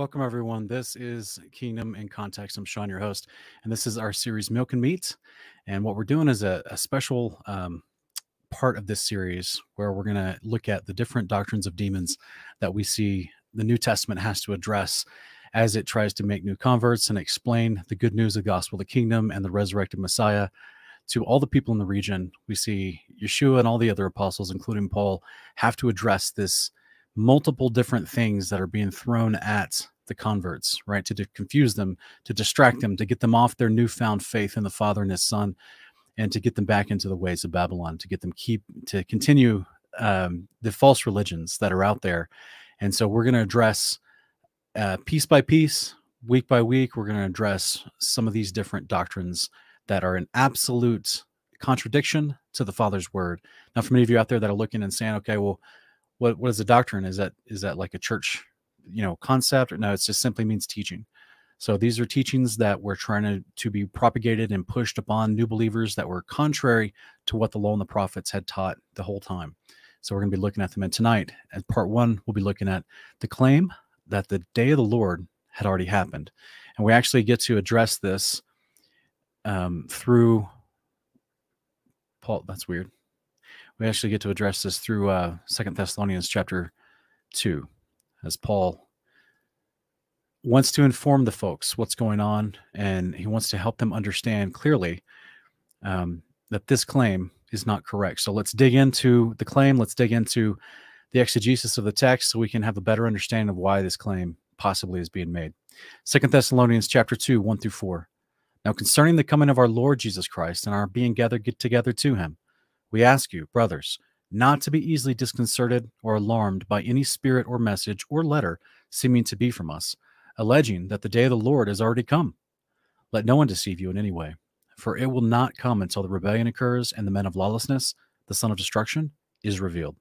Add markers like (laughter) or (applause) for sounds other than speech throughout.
Welcome, everyone. This is Kingdom in Context. I'm Sean, your host, and this is our series Milk and Meat. And what we're doing is a, a special um, part of this series where we're going to look at the different doctrines of demons that we see the New Testament has to address as it tries to make new converts and explain the good news of the gospel, the kingdom, and the resurrected Messiah to all the people in the region. We see Yeshua and all the other apostles, including Paul, have to address this multiple different things that are being thrown at the converts, right? To, to confuse them, to distract them, to get them off their newfound faith in the Father and His Son, and to get them back into the ways of Babylon, to get them keep to continue um, the false religions that are out there. And so we're going to address uh, piece by piece, week by week. We're going to address some of these different doctrines that are an absolute contradiction to the Father's word. Now, for many of you out there that are looking and saying, okay, well, what what is a doctrine? Is that is that like a church, you know, concept? Or no, it just simply means teaching. So these are teachings that were trying to, to be propagated and pushed upon new believers that were contrary to what the law and the prophets had taught the whole time. So we're going to be looking at them. And tonight, at part one, we'll be looking at the claim that the day of the Lord had already happened. And we actually get to address this um, through Paul. That's weird we actually get to address this through uh second thessalonians chapter 2 as paul wants to inform the folks what's going on and he wants to help them understand clearly um, that this claim is not correct. So let's dig into the claim. Let's dig into the exegesis of the text so we can have a better understanding of why this claim possibly is being made. Second thessalonians chapter 2 1 through 4 now concerning the coming of our lord jesus christ and our being gathered together to him we ask you, brothers, not to be easily disconcerted or alarmed by any spirit or message or letter seeming to be from us, alleging that the day of the Lord has already come. Let no one deceive you in any way, for it will not come until the rebellion occurs and the man of lawlessness, the son of destruction, is revealed.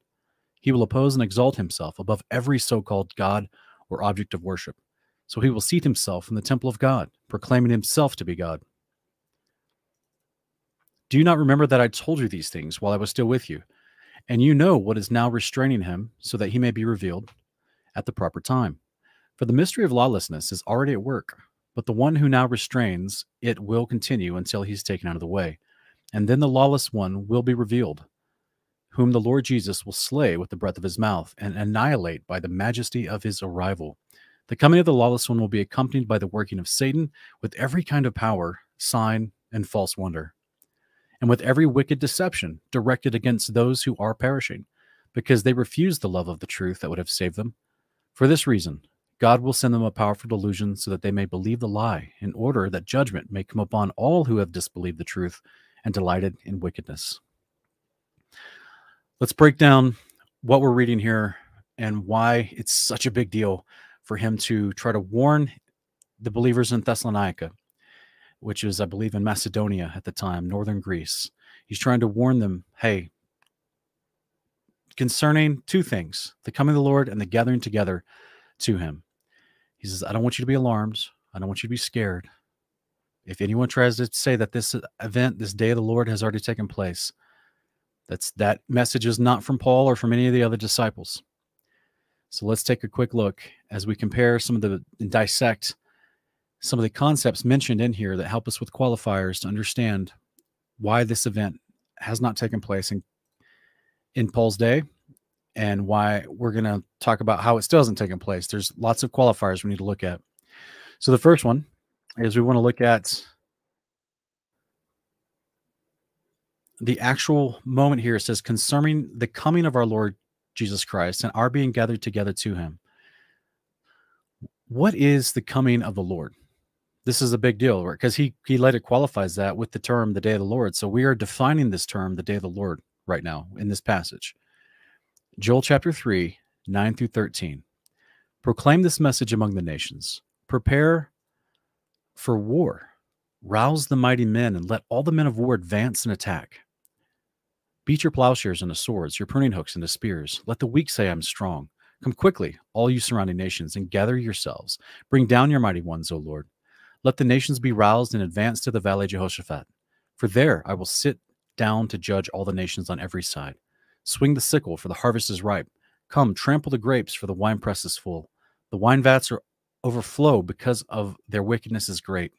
He will oppose and exalt himself above every so called God or object of worship. So he will seat himself in the temple of God, proclaiming himself to be God. Do you not remember that I told you these things while I was still with you? And you know what is now restraining him, so that he may be revealed at the proper time. For the mystery of lawlessness is already at work, but the one who now restrains it will continue until he is taken out of the way. And then the lawless one will be revealed, whom the Lord Jesus will slay with the breath of his mouth and annihilate by the majesty of his arrival. The coming of the lawless one will be accompanied by the working of Satan with every kind of power, sign, and false wonder and with every wicked deception directed against those who are perishing, because they refuse the love of the truth that would have saved them. For this reason, God will send them a powerful delusion so that they may believe the lie, in order that judgment may come upon all who have disbelieved the truth and delighted in wickedness. Let's break down what we're reading here and why it's such a big deal for him to try to warn the believers in Thessalonica which is, I believe, in Macedonia at the time, northern Greece. He's trying to warn them hey, concerning two things the coming of the Lord and the gathering together to him. He says, I don't want you to be alarmed. I don't want you to be scared. If anyone tries to say that this event, this day of the Lord has already taken place, that's that message is not from Paul or from any of the other disciples. So let's take a quick look as we compare some of the dissect some of the concepts mentioned in here that help us with qualifiers to understand why this event has not taken place in in Paul's day and why we're going to talk about how it still hasn't taken place. There's lots of qualifiers we need to look at. So the first one is we want to look at the actual moment here. It says concerning the coming of our Lord Jesus Christ and our being gathered together to him. What is the coming of the Lord? This is a big deal because he he later qualifies that with the term the day of the lord. So we are defining this term the day of the lord right now in this passage. Joel chapter 3 9 through 13 proclaim this message among the nations. Prepare for war. Rouse the mighty men and let all the men of war advance and attack. Beat your plowshares into swords your pruning hooks into spears. Let the weak say i'm strong come quickly all you surrounding nations and gather yourselves. Bring down your mighty ones o lord let the nations be roused and advance to the valley Jehoshaphat. For there I will sit down to judge all the nations on every side. Swing the sickle, for the harvest is ripe. Come, trample the grapes, for the winepress is full. The wine vats are overflow because of their wickedness is great.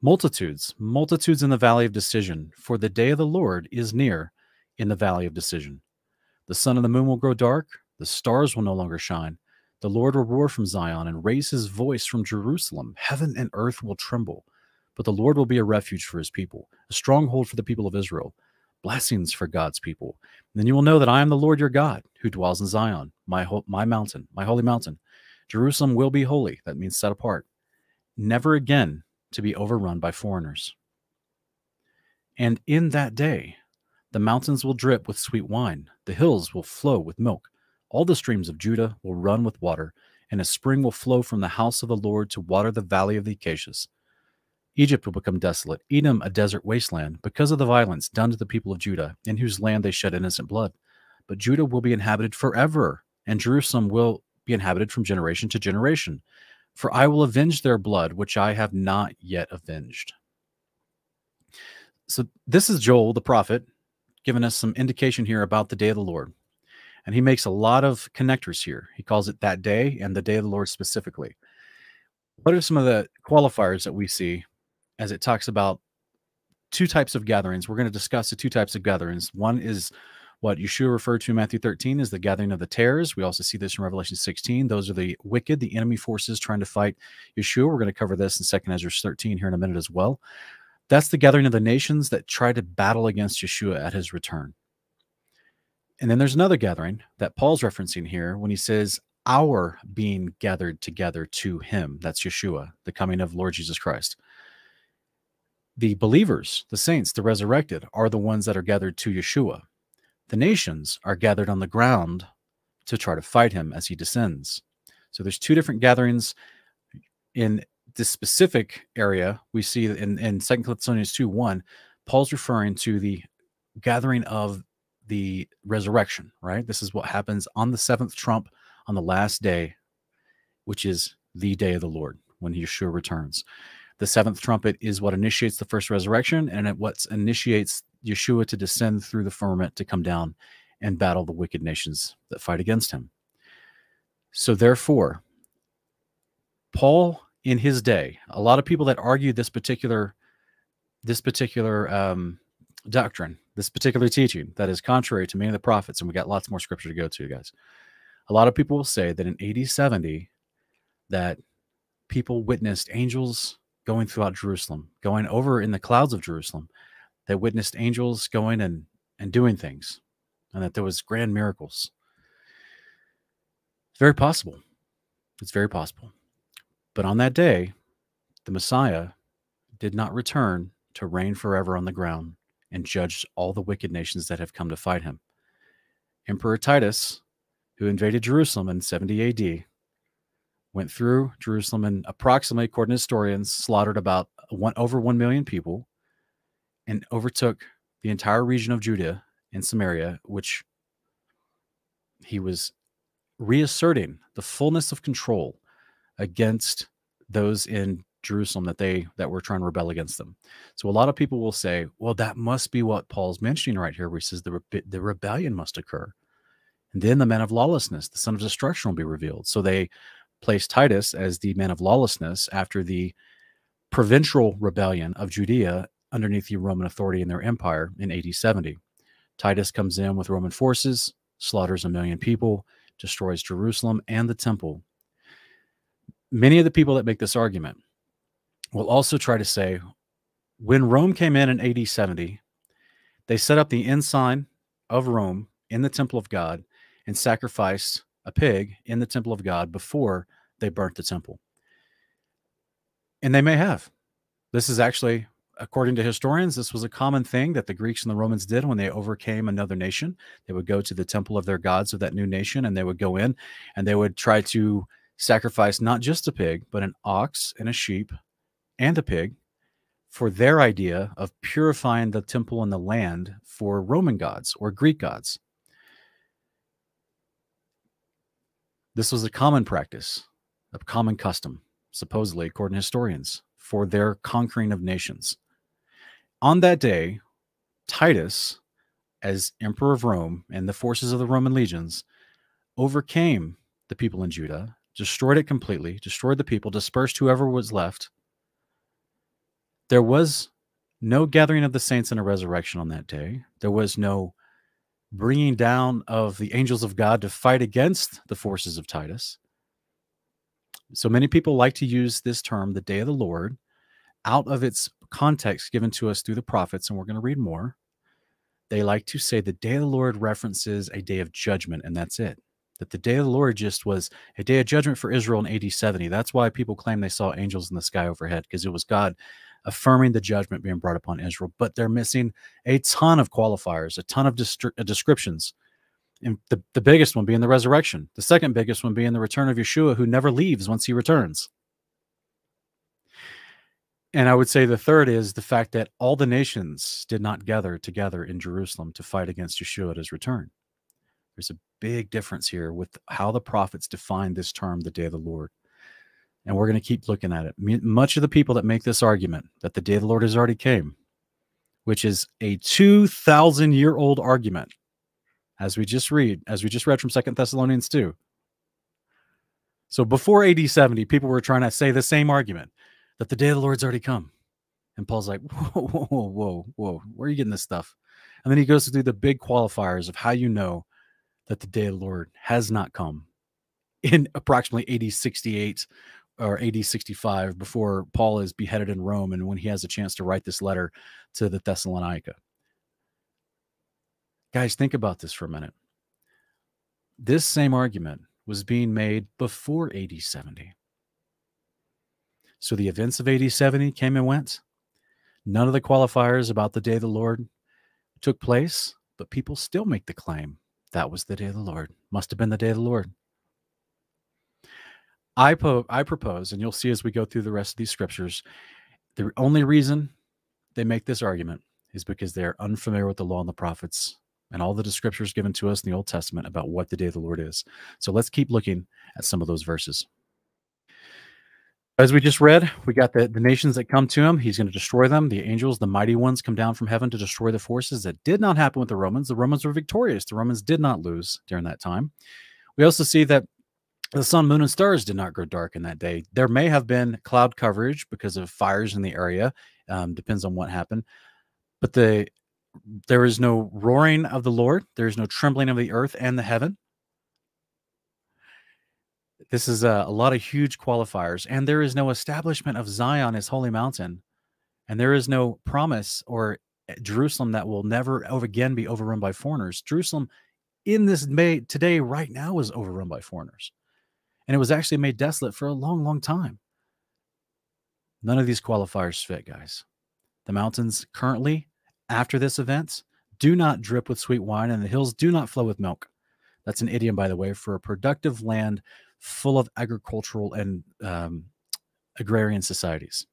Multitudes, multitudes in the valley of decision, for the day of the Lord is near in the valley of decision. The sun and the moon will grow dark, the stars will no longer shine. The Lord will roar from Zion and raise his voice from Jerusalem. Heaven and earth will tremble. But the Lord will be a refuge for his people, a stronghold for the people of Israel, blessings for God's people. And then you will know that I am the Lord your God, who dwells in Zion, my, ho- my mountain, my holy mountain. Jerusalem will be holy. That means set apart. Never again to be overrun by foreigners. And in that day, the mountains will drip with sweet wine, the hills will flow with milk, all the streams of Judah will run with water, and a spring will flow from the house of the Lord to water the valley of the acacias. Egypt will become desolate, Edom a desert wasteland, because of the violence done to the people of Judah, in whose land they shed innocent blood. But Judah will be inhabited forever, and Jerusalem will be inhabited from generation to generation. For I will avenge their blood, which I have not yet avenged. So, this is Joel the prophet giving us some indication here about the day of the Lord. And he makes a lot of connectors here. He calls it that day and the day of the Lord specifically. What are some of the qualifiers that we see as it talks about two types of gatherings? We're going to discuss the two types of gatherings. One is what Yeshua referred to in Matthew 13 is the gathering of the tares. We also see this in Revelation 16. Those are the wicked, the enemy forces trying to fight Yeshua. We're going to cover this in 2nd Ezra 13 here in a minute as well. That's the gathering of the nations that try to battle against Yeshua at his return. And then there's another gathering that Paul's referencing here when he says, Our being gathered together to him. That's Yeshua, the coming of Lord Jesus Christ. The believers, the saints, the resurrected, are the ones that are gathered to Yeshua. The nations are gathered on the ground to try to fight him as he descends. So there's two different gatherings in this specific area, we see in, in 2 Thessalonians 2 1, Paul's referring to the gathering of the resurrection, right? This is what happens on the seventh trump on the last day, which is the day of the Lord when Yeshua returns. The seventh trumpet is what initiates the first resurrection, and it what initiates Yeshua to descend through the firmament to come down and battle the wicked nations that fight against him. So, therefore, Paul in his day, a lot of people that argue this particular this particular um, doctrine, this particular teaching that is contrary to many of the prophets, and we got lots more scripture to go to, you guys. A lot of people will say that in AD 70, that people witnessed angels going throughout Jerusalem, going over in the clouds of Jerusalem. They witnessed angels going and and doing things, and that there was grand miracles. It's very possible. It's very possible. But on that day, the Messiah did not return to reign forever on the ground and judged all the wicked nations that have come to fight him. Emperor Titus, who invaded Jerusalem in 70 AD, went through Jerusalem and approximately, according to historians, slaughtered about one, over 1 million people and overtook the entire region of Judah and Samaria, which he was reasserting the fullness of control against those in Jerusalem that they that were trying to rebel against them. So a lot of people will say, well, that must be what Paul's mentioning right here, where he says the, the rebellion must occur. And then the man of lawlessness, the son of destruction, will be revealed. So they place Titus as the man of lawlessness after the provincial rebellion of Judea underneath the Roman authority in their empire in AD 70. Titus comes in with Roman forces, slaughters a million people, destroys Jerusalem and the temple, many of the people that make this argument will also try to say when Rome came in in AD 70, they set up the ensign of Rome in the temple of God and sacrificed a pig in the temple of God before they burnt the temple. And they may have. This is actually, according to historians, this was a common thing that the Greeks and the Romans did when they overcame another nation. They would go to the temple of their gods of that new nation and they would go in and they would try to sacrifice not just a pig, but an ox and a sheep and the pig for their idea of purifying the temple and the land for Roman gods or Greek gods. This was a common practice, a common custom, supposedly, according to historians, for their conquering of nations. On that day, Titus, as emperor of Rome and the forces of the Roman legions, overcame the people in Judah destroyed it completely, destroyed the people, dispersed whoever was left. There was no gathering of the saints in a resurrection on that day. There was no bringing down of the angels of God to fight against the forces of Titus. So many people like to use this term, the day of the Lord, out of its context given to us through the prophets, and we're going to read more. They like to say the day of the Lord references a day of judgment, and that's it. That the day of the Lord just was a day of judgment for Israel in AD 70. That's why people claim they saw angels in the sky overhead, because it was God affirming the judgment being brought upon Israel. But they're missing a ton of qualifiers, a ton of uh, descriptions. And the, the biggest one being the resurrection, the second biggest one being the return of Yeshua, who never leaves once he returns. And I would say the third is the fact that all the nations did not gather together in Jerusalem to fight against Yeshua at his return. There's a big difference here with how the prophets define this term, the day of the Lord. And we're going to keep looking at it. Much of the people that make this argument that the day of the Lord has already came, which is a 2,000 year old argument, as we just read, as we just read from Second Thessalonians 2. So before AD 70, people were trying to say the same argument that the day of the Lord's already come. And Paul's like, whoa, whoa, whoa, whoa, whoa, where are you getting this stuff? And then he goes through the big qualifiers of how you know that the day of the Lord has not come in approximately AD 68 or AD 65 before Paul is beheaded in Rome and when he has a chance to write this letter to the Thessalonica. Guys, think about this for a minute. This same argument was being made before AD 70. So the events of AD 70 came and went. None of the qualifiers about the day of the Lord took place, but people still make the claim that was the day of the Lord. Must have been the day of the Lord. I, po- I propose, and you'll see as we go through the rest of these scriptures, the only reason they make this argument is because they're unfamiliar with the law and the prophets and all the scriptures given to us in the Old Testament about what the day of the Lord is. So let's keep looking at some of those verses. As we just read, we got the, the nations that come to him. He's going to destroy them. The angels, the mighty ones, come down from heaven to destroy the forces. That did not happen with the Romans. The Romans were victorious. The Romans did not lose during that time. We also see that the sun, moon, and stars did not grow dark in that day. There may have been cloud coverage because of fires in the area. Um, depends on what happened. But the there is no roaring of the Lord. There is no trembling of the earth and the heaven. This is a, a, lot of huge qualifiers, and there is no establishment of Zion as holy mountain, and there is no promise or eh, Jerusalem that will never again be overrun by foreigners. Jerusalem, in this May today, right now, is overrun by foreigners, and it was actually made desolate for a long, long time. None of these qualifiers fit, guys. The mountains currently, after this event, do not drip with sweet wine, and the hills do not flow with milk. That's an idiom, by the way, for a productive land full of agricultural and um, agrarian societies.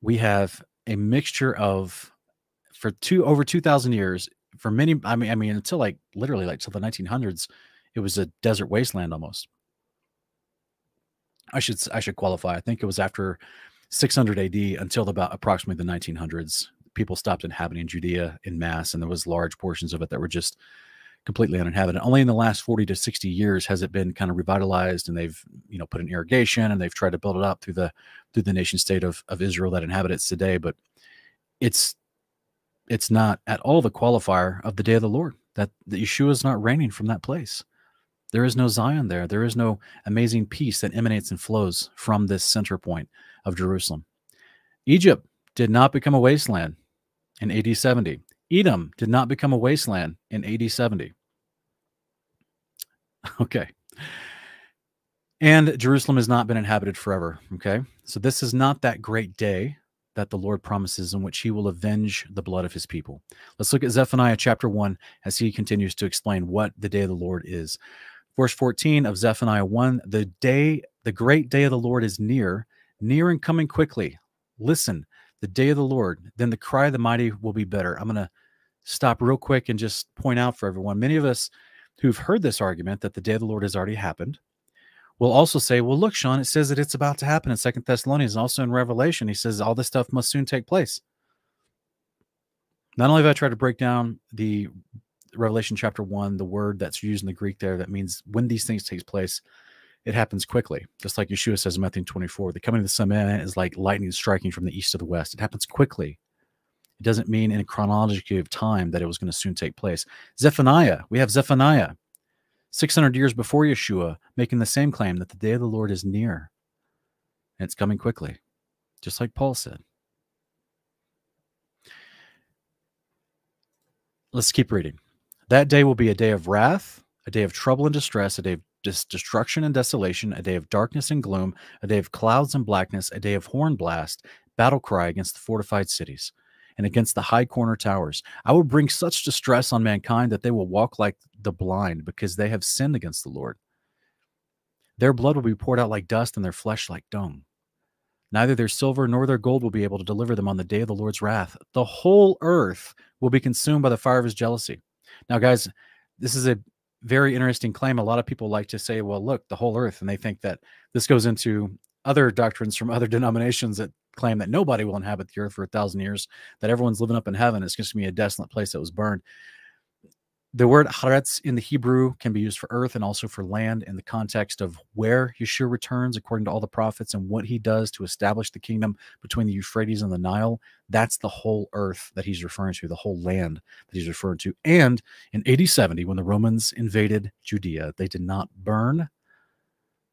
We have a mixture of, for two over two thousand years, for many. I mean, I mean, until like literally like till the 1900s, it was a desert wasteland almost. I should I should qualify. I think it was after 600 AD until about approximately the 1900s. People stopped inhabiting Judea in mass, and there was large portions of it that were just completely uninhabited. Only in the last 40 to 60 years has it been kind of revitalized and they've, you know, put in irrigation and they've tried to build it up through the through the nation state of, of Israel that inhabits today. But it's it's not at all the qualifier of the day of the Lord. That the Yeshua is not reigning from that place. There is no Zion there. There is no amazing peace that emanates and flows from this center point of Jerusalem. Egypt did not become a wasteland in AD 70. Edom did not become a wasteland in AD 70. (laughs) Okay. And Jerusalem has not been inhabited forever. Okay. So this is not that great day that the Lord promises in which he will avenge the blood of his people. Let's look at Zephaniah chapter 1 as he continues to explain what the day of the Lord is. Verse 14 of Zephaniah 1 The day, the great day of the Lord is near, near and coming quickly. Listen, the day of the Lord, then the cry of the mighty will be better. I'm going to stop real quick and just point out for everyone many of us who've heard this argument that the day of the Lord has already happened will also say, well, look, Sean, it says that it's about to happen in Second Thessalonians also in Revelation. He says all this stuff must soon take place. Not only have I tried to break down the Revelation chapter one, the word that's used in the Greek there that means when these things take place, it happens quickly. Just like Yeshua says in Matthew 24, the coming of the Son of Man is like lightning striking from the east to the west. It happens quickly. It doesn't mean in a chronology of time that it was going to soon take place. Zephaniah, we have Zephaniah, 600 years before Yeshua, making the same claim that the day of the Lord is near. And it's coming quickly, just like Paul said. Let's keep reading. That day will be a day of wrath, a day of trouble and distress, a day of dis- destruction and desolation, a day of darkness and gloom, a day of clouds and blackness, a day of horn blast, battle cry against the fortified cities and against the high corner towers. I will bring such distress on mankind that they will walk like the blind because they have sinned against the Lord. Their blood will be poured out like dust and their flesh like dung. Neither their silver nor their gold will be able to deliver them on the day of the Lord's wrath. The whole earth will be consumed by the fire of his jealousy. Now, guys, this is a very interesting claim. A lot of people like to say, well, look, the whole earth. And they think that this goes into other doctrines from (laughs) other denominations that claim that nobody will inhabit the earth for a thousand years, that everyone's living up in heaven. It's just going to be a desolate place that was burned. The word haaretz in the Hebrew can be used for earth and also for land in the context of where Yeshua returns, according to all the prophets, and what he does to establish the kingdom between the Euphrates and the Nile. That's the whole earth that he's referring to, the whole land that he's referring to. And in AD 70, when the Romans invaded Judea, they did not burn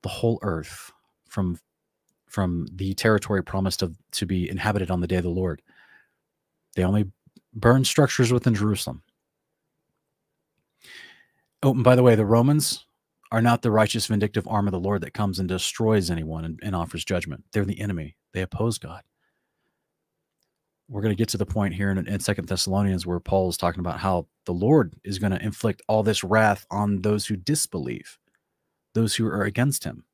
the whole earth from from the territory promised to, to be inhabited on the day of the Lord. They only burned structures within Jerusalem. Oh, and by the way, the Romans are not the righteous, vindictive arm of the Lord that comes and destroys anyone and, and offers judgment. They're the enemy. They oppose God. We're going to get to the point here in, in Second Thessalonians where Paul is talking about how the Lord is going to inflict all this wrath on those who disbelieve, those who are against him.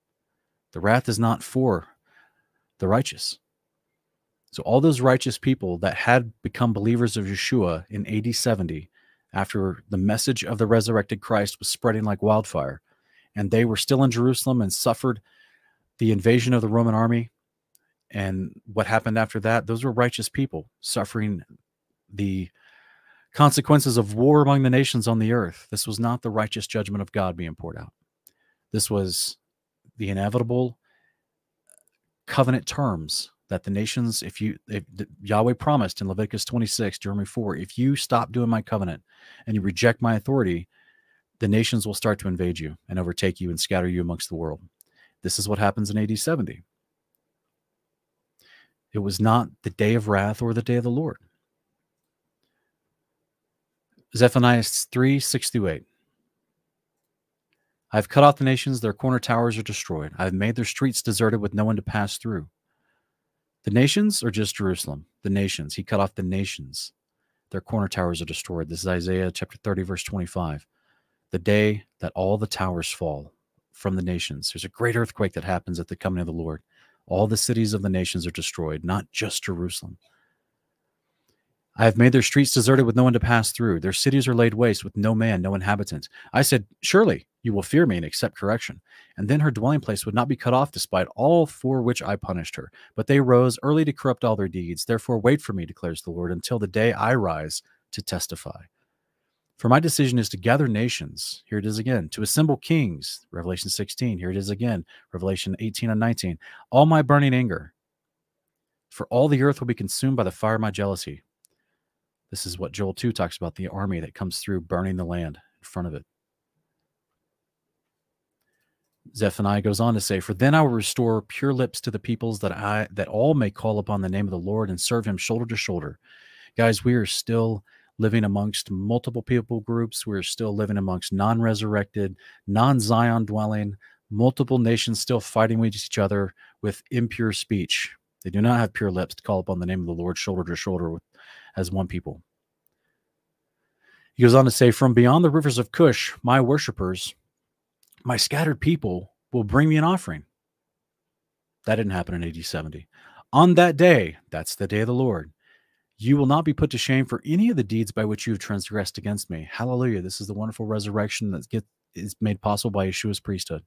The wrath is not for the righteous. So all those righteous people that had become believers of Yeshua in AD 70 after the message of the resurrected Christ was spreading like wildfire, and they were still in Jerusalem and suffered the invasion of the Roman army. And what happened after that? Those were righteous people suffering the consequences of war among the nations on the earth. This was not the righteous judgment of God being poured out. This was the inevitable covenant terms that the nations, if you, if Yahweh promised in Leviticus 26, Deuteronomy 4, if you stop doing my covenant and you reject my authority, the nations will start to invade you and overtake you and scatter you amongst the world. This is what happens in AD 70. It was not the day of wrath or the day of the Lord. Zephaniah 3 6 through 8. I have cut off the nations, their corner towers are destroyed. I have made their streets deserted with no one to pass through. The nations or just Jerusalem? The nations. He cut off the nations. Their corner towers are destroyed. This is Isaiah chapter 30, verse 25. The day that all the towers fall from the nations. There's a great earthquake that happens at the coming of the Lord. All the cities of the nations are destroyed, not just Jerusalem. I have made their streets deserted with no one to pass through. Their cities are laid waste with no man, no inhabitant. I said, Surely you will fear me and accept correction. And then her dwelling place would not be cut off despite all for which I punished her. But they rose early to corrupt all their deeds. Therefore, wait for me, declares the Lord, until the day I rise to testify. For my decision is to gather nations. Here it is again. To assemble kings. Revelation 16. Here it is again. Revelation 18 and 19. All my burning anger. For all the earth will be consumed by the fire of my jealousy. This is what Joel 2 talks about the army that comes through burning the land in front of it. Zephaniah goes on to say, For then I will restore pure lips to the peoples that I that all may call upon the name of the Lord and serve him shoulder to shoulder. Guys, we are still living amongst multiple people groups. We're still living amongst non-resurrected, non-Zion dwelling, multiple nations still fighting with each other with impure speech. They do not have pure lips to call upon the name of the Lord shoulder to shoulder with as one people. He goes on to say, From beyond the rivers of Cush, my worshippers, my scattered people will bring me an offering. That didn't happen in AD 70. On that day, that's the day of the Lord, you will not be put to shame for any of the deeds by which you have transgressed against me. Hallelujah. This is the wonderful resurrection that get, is made possible by Yeshua's priesthood.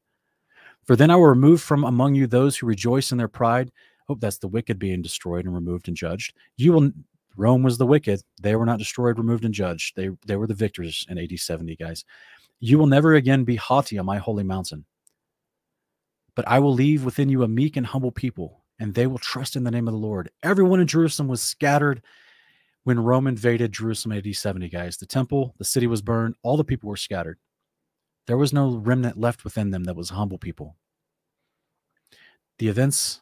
For then I will remove from among you those who rejoice in their pride. Hope that's the wicked being destroyed and removed and judged. You will Rome was the wicked. They were not destroyed, removed, and judged. They, they were the victors in AD 70, guys. You will never again be haughty on my holy mountain. But I will leave within you a meek and humble people, and they will trust in the name of the Lord. Everyone in Jerusalem was scattered when Rome invaded Jerusalem in AD 70, guys. The temple, the city was burned, all the people were scattered. There was no remnant left within them that was humble people. The events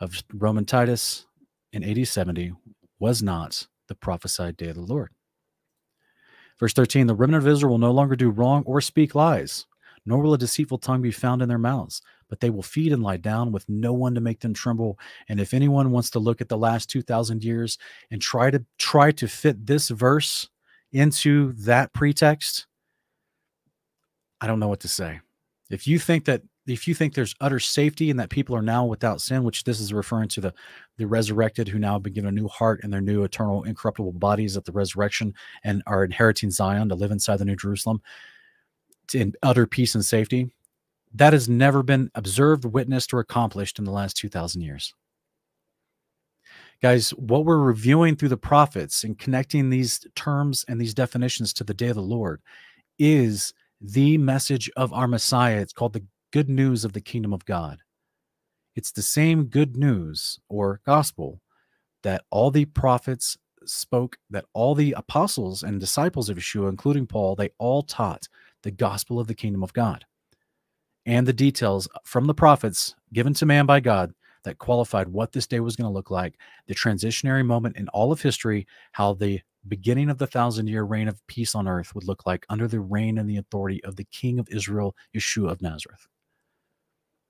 of Roman Titus in AD 70 was not the prophesied day of the Lord. Verse 13 The remnant of Israel will no longer do wrong or speak lies, nor will a deceitful tongue be found in their mouths, but they will feed and lie down with no one to make them tremble. And if anyone wants to look at the last 2,000 years and try to try to fit this verse into that pretext, I don't know what to say. If you think that if you think there's utter safety and that people are now without sin, which this is referring to the the resurrected who now have been given a new heart and their new eternal incorruptible bodies at the resurrection and are inheriting Zion to live inside the New Jerusalem in utter peace and safety, that has never been observed, witnessed, or accomplished in the last 2,000 years. Guys, what we're reviewing through the prophets and connecting these terms and these definitions to the day of the Lord is the message of our Messiah. It's called the good news of the kingdom of God. It's the same good news or gospel that all the prophets spoke, that all the apostles and disciples of Yeshua, including Paul, they all taught the gospel of the kingdom of God and the details from the prophets given to man by God that qualified what this day was going to look like, the transitionary moment in all of history, how the beginning of the thousand year reign of peace on earth would look like under the reign and the authority of the King of Israel, Yeshua of Nazareth.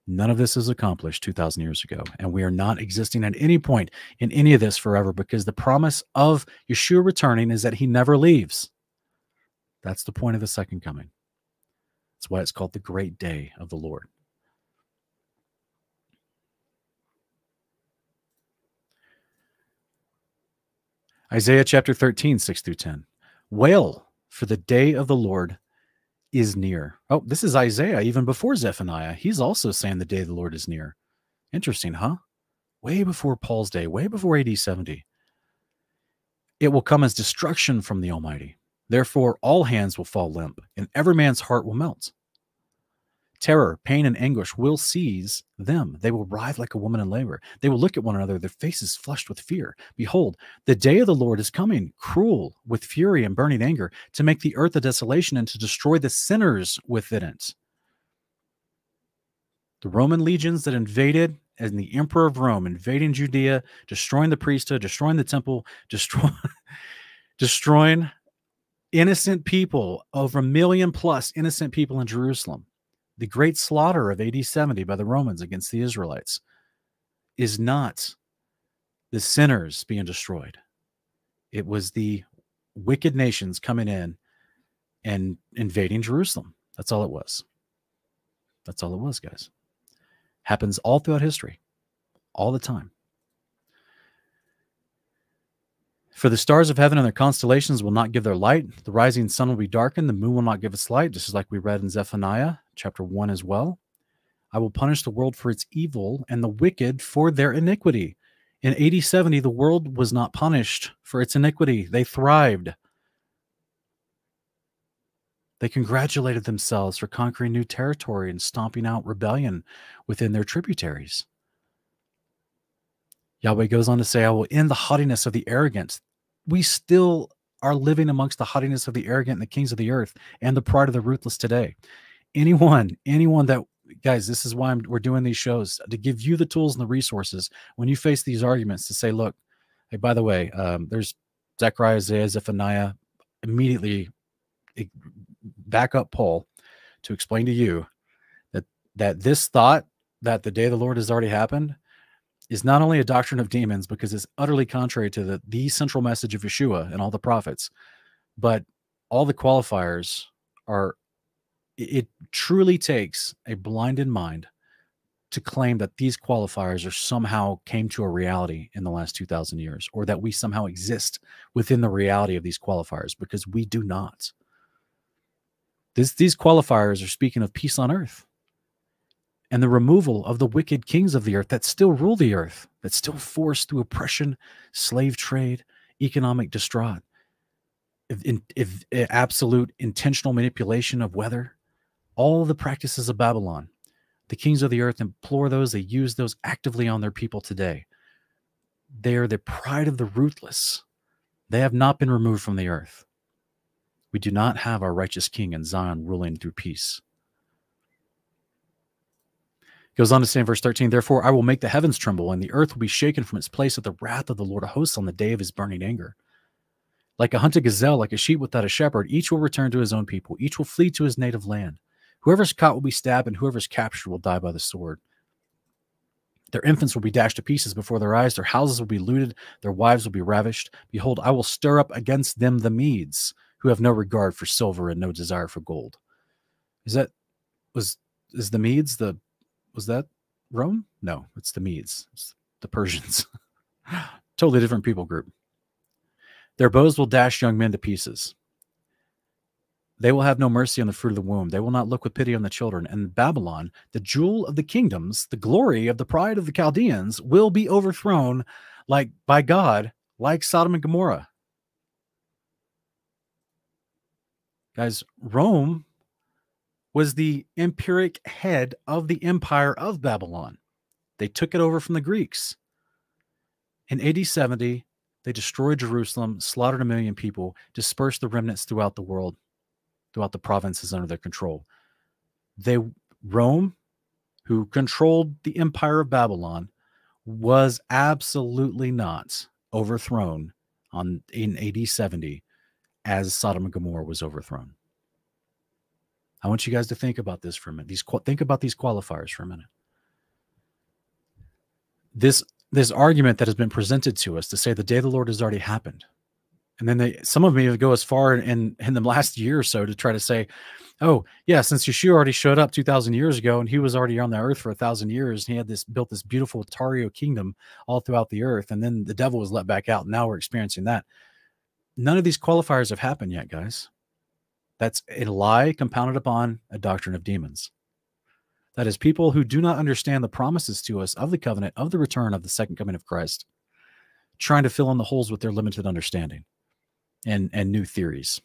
None of this is accomplished 2,000 years ago, and we are not existing at any point in any of this forever because the promise of Yeshua returning is that he never leaves. That's the point of the second coming. That's why it's called the great day of the Lord. Isaiah chapter 13, 6 through 10. Wail, for the day of the Lord is near. Oh, this is Isaiah, even before Zephaniah. He's also saying the day of the Lord is near. Interesting, huh? Way before Paul's day, way before AD 70. It will come as destruction from the Almighty. Therefore, all hands will fall limp, and every man's heart will melt. Terror, pain, and anguish will seize them. They will writhe like a woman in labor. They will look at one another, their faces flushed with fear. Behold, the day of the Lord is coming, cruel with fury and burning anger, to make the earth a desolation and to destroy the sinners within it. The Roman legions that invaded, and the emperor of Rome invading Judea, destroying the priesthood, destroying the temple, (laughs) destroy, destroying innocent people, over a million plus innocent people in Jerusalem the great slaughter of AD 70 by the Romans against the Israelites is not the sinners being destroyed. It was the wicked nations coming in and invading Jerusalem. That's all it was. That's all it was, guys. Happens all throughout history, all the time. For the stars of heaven and their constellations will not give their light. The rising sun will be darkened. The moon will not give its light, just like we read in Zephaniah chapter 1 as well. I will punish the world for its evil and the wicked for their iniquity. In AD 70, the world was not punished for its iniquity, they thrived. They congratulated themselves for conquering new territory and stomping out rebellion within their tributaries. Yahweh goes on to say, I will end the haughtiness of the arrogant. We still are living amongst the haughtiness of the arrogant and the kings of the earth and the pride of the ruthless today. Anyone, anyone that, guys, this is why I'm, we're doing these shows to give you the tools and the resources when you face these arguments to say, look, hey, by the way, um, there's Zechariah, Isaiah, Zephaniah, immediately back up Paul to explain to you that that this thought that the day of the Lord has already happened is not only a doctrine of demons because it's utterly contrary to the, the central message of Yeshua and all the prophets, but all the qualifiers are, it truly takes a blinded mind to claim that these qualifiers are somehow came to a reality in the last 2000 years or that we somehow exist within the reality of these qualifiers because we do not. This, these qualifiers are speaking of peace on earth and the removal of the wicked kings of the earth that still rule the earth, that still force through oppression, slave trade, economic distraught, if, if, if eh, absolute intentional manipulation of weather, all the practices of Babylon The kings of the earth implore those, they use those actively on their people today. They are the pride of the ruthless. They have not been removed from the earth. We do not have our righteous king in Zion ruling through peace. Goes on to say in verse 13, Therefore I will make the heavens tremble, and the earth will be shaken from its place at the wrath of the Lord of hosts on the day of his burning anger. Like a hunted gazelle, like a sheep without a shepherd, each will return to his own people. Each will flee to his native land. Whoever's caught will be stabbed, and whoever's captured will die by the sword. Their infants will be dashed to pieces before their eyes. Their houses will be looted. Their wives will be ravished. Behold, I will stir up against them the Medes, who have no regard for silver and no desire for gold. Is that was is the Medes the was that Rome? No, it's the Medes. It's the Persians. (laughs) totally different people group. Their bows will dash young men to pieces. They will have no mercy on the fruit of the womb. They will not look with pity on the children. And Babylon, the jewel of the kingdoms, the glory of the pride of the Chaldeans, will be overthrown like by God, like Sodom and Gomorrah. Guys, Rome was the empiric head of the empire of Babylon. They took it over from the Greeks. In AD 70, they destroyed Jerusalem, slaughtered a million people, dispersed the remnants throughout the world, throughout the provinces under their control. They Rome, who controlled the empire of Babylon, was absolutely not overthrown on in AD 70 as Sodom and Gomorrah was overthrown. I want you guys to think about this for a minute. These think about these qualifiers for a minute. This this argument that has been presented to us to say the day of the Lord has already happened. And then they some of me go as far in in the last year or so to try to say, oh yeah, since Yeshua already showed up two thousand years ago and he was already on the earth for a thousand years, and he had this built this beautiful Tario kingdom all throughout the earth, and then the devil was let back out, and now we're experiencing that. None of these qualifiers have happened yet, guys. That's a lie compounded upon a doctrine of demons. That is, people who do not understand the promises to us of the covenant, of the return of the second coming of Christ, trying to fill in the holes with their limited understanding and, and new theories.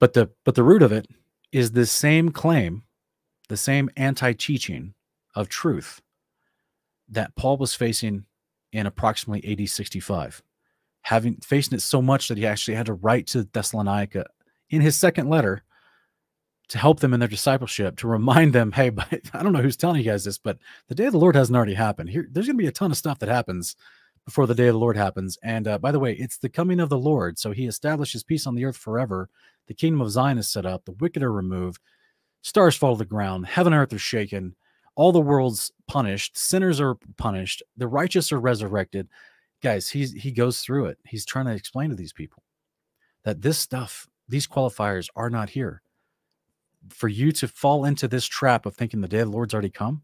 But the but the root of it is the same claim, the same anti-teaching of truth that Paul was facing in approximately AD 65 having facing it so much that he actually had to write to Thessalonica in his second letter to help them in their discipleship, to remind them, hey, (laughs) I don't know who's telling you guys this, but the day of the Lord hasn't already happened. Here, there's going to be a ton of stuff that happens before the day of the Lord happens. And uh, by the way, it's the coming of the Lord. So he establishes peace on the earth forever. The kingdom of Zion is set up. The wicked are removed. Stars fall to the ground. Heaven and earth are shaken. All the world's punished. Sinners are punished. The righteous are resurrected guys, he's he goes through it. He's trying to explain to these people that this stuff, these qualifiers are not here. For you to fall into this trap of thinking the day of the Lord's already come,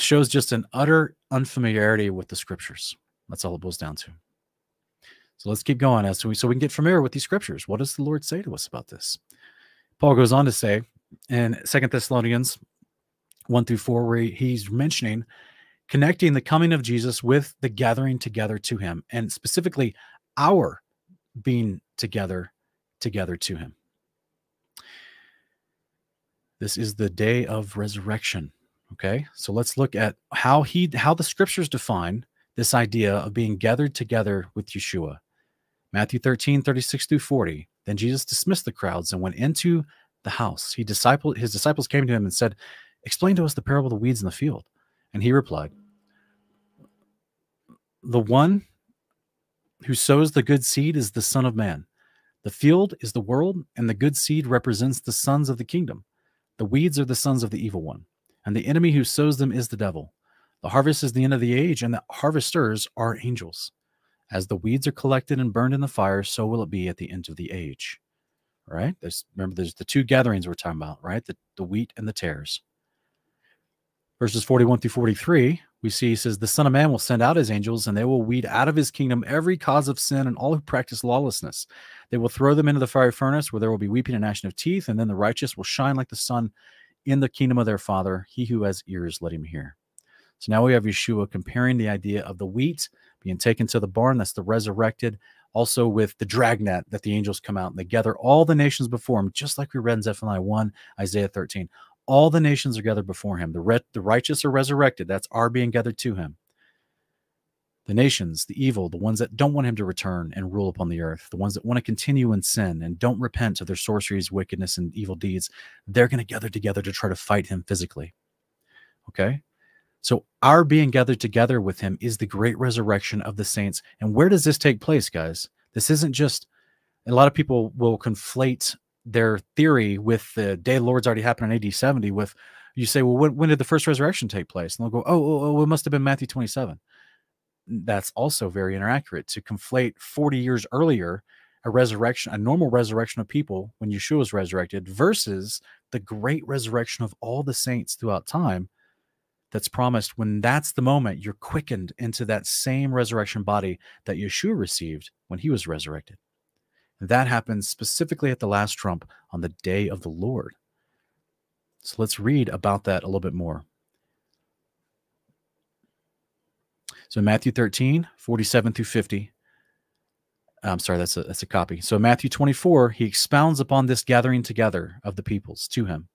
shows just an utter unfamiliarity with the scriptures. That's all it boils down to. So let's keep going as we so we can get familiar with these scriptures. What does the Lord say to us about this? Paul goes on to say in Second Thessalonians 1 through 4, where he's mentioning connecting the coming of Jesus with the gathering together to him, and specifically our being together together to him. This is the day of resurrection. Okay, so let's look at how he how the scriptures define this idea of being gathered together with Yeshua. Matthew 13, 36 through 40. Then Jesus dismissed the crowds and went into the house. He disciple his disciples came to him and said, Explain to us the parable of the weeds in the field. And he replied, the one who sows the good seed is the Son of Man. The field is the world, and the good seed represents the sons of the kingdom. The weeds are the sons of the evil one, and the enemy who sows them is the devil. The harvest is the end of the age, and the harvesters are angels. As the weeds are collected and burned in the fire, so will it be at the end of the age. All right? There's remember there's the two gatherings we're talking about, right? The the wheat and the tares. Verses 41 through 43 we see he says, The Son of Man will send out his angels, and they will weed out of his kingdom every cause of sin and all who practice lawlessness. They will throw them into the fiery furnace, where there will be weeping and gnashing of teeth, and then the righteous will shine like the sun in the kingdom of their Father. He who has ears, let him hear. So now we have Yeshua comparing the idea of the wheat being taken to the barn, that's the resurrected, Also, with the dragnet that the angels come out and they gather all the nations before him, just like we read in Zephaniah 1, Isaiah 13. All the nations are gathered before him. The, re- the righteous are resurrected. That's our being gathered to him. The nations, the evil, the ones that don't want him to return and rule upon the earth, the ones that want to continue in sin and don't repent of their sorceries, wickedness, and evil deeds, they're going to gather together to try to fight him physically. Okay? So, our being gathered together with him is the great resurrection of the saints. And where does this take place, guys? This isn't just a lot of people will conflate their theory with the day the Lord's already happened in AD 70 with you say, well, when, when did the first resurrection take place? And they'll go, oh, oh, oh, it must have been Matthew 27. That's also very inaccurate to conflate 40 years earlier a resurrection, a normal resurrection of people when Yeshua was resurrected versus the great resurrection of all the saints throughout time that's promised when that's the moment you're quickened into that same resurrection body that Yeshua received when he was resurrected. That happens specifically at the last trump on the day of the Lord. So let's read about that a little bit more. So Matthew 13, 47 through 50. I'm sorry, that's a that's a copy. So Matthew 24, he expounds upon this gathering together of the peoples to him.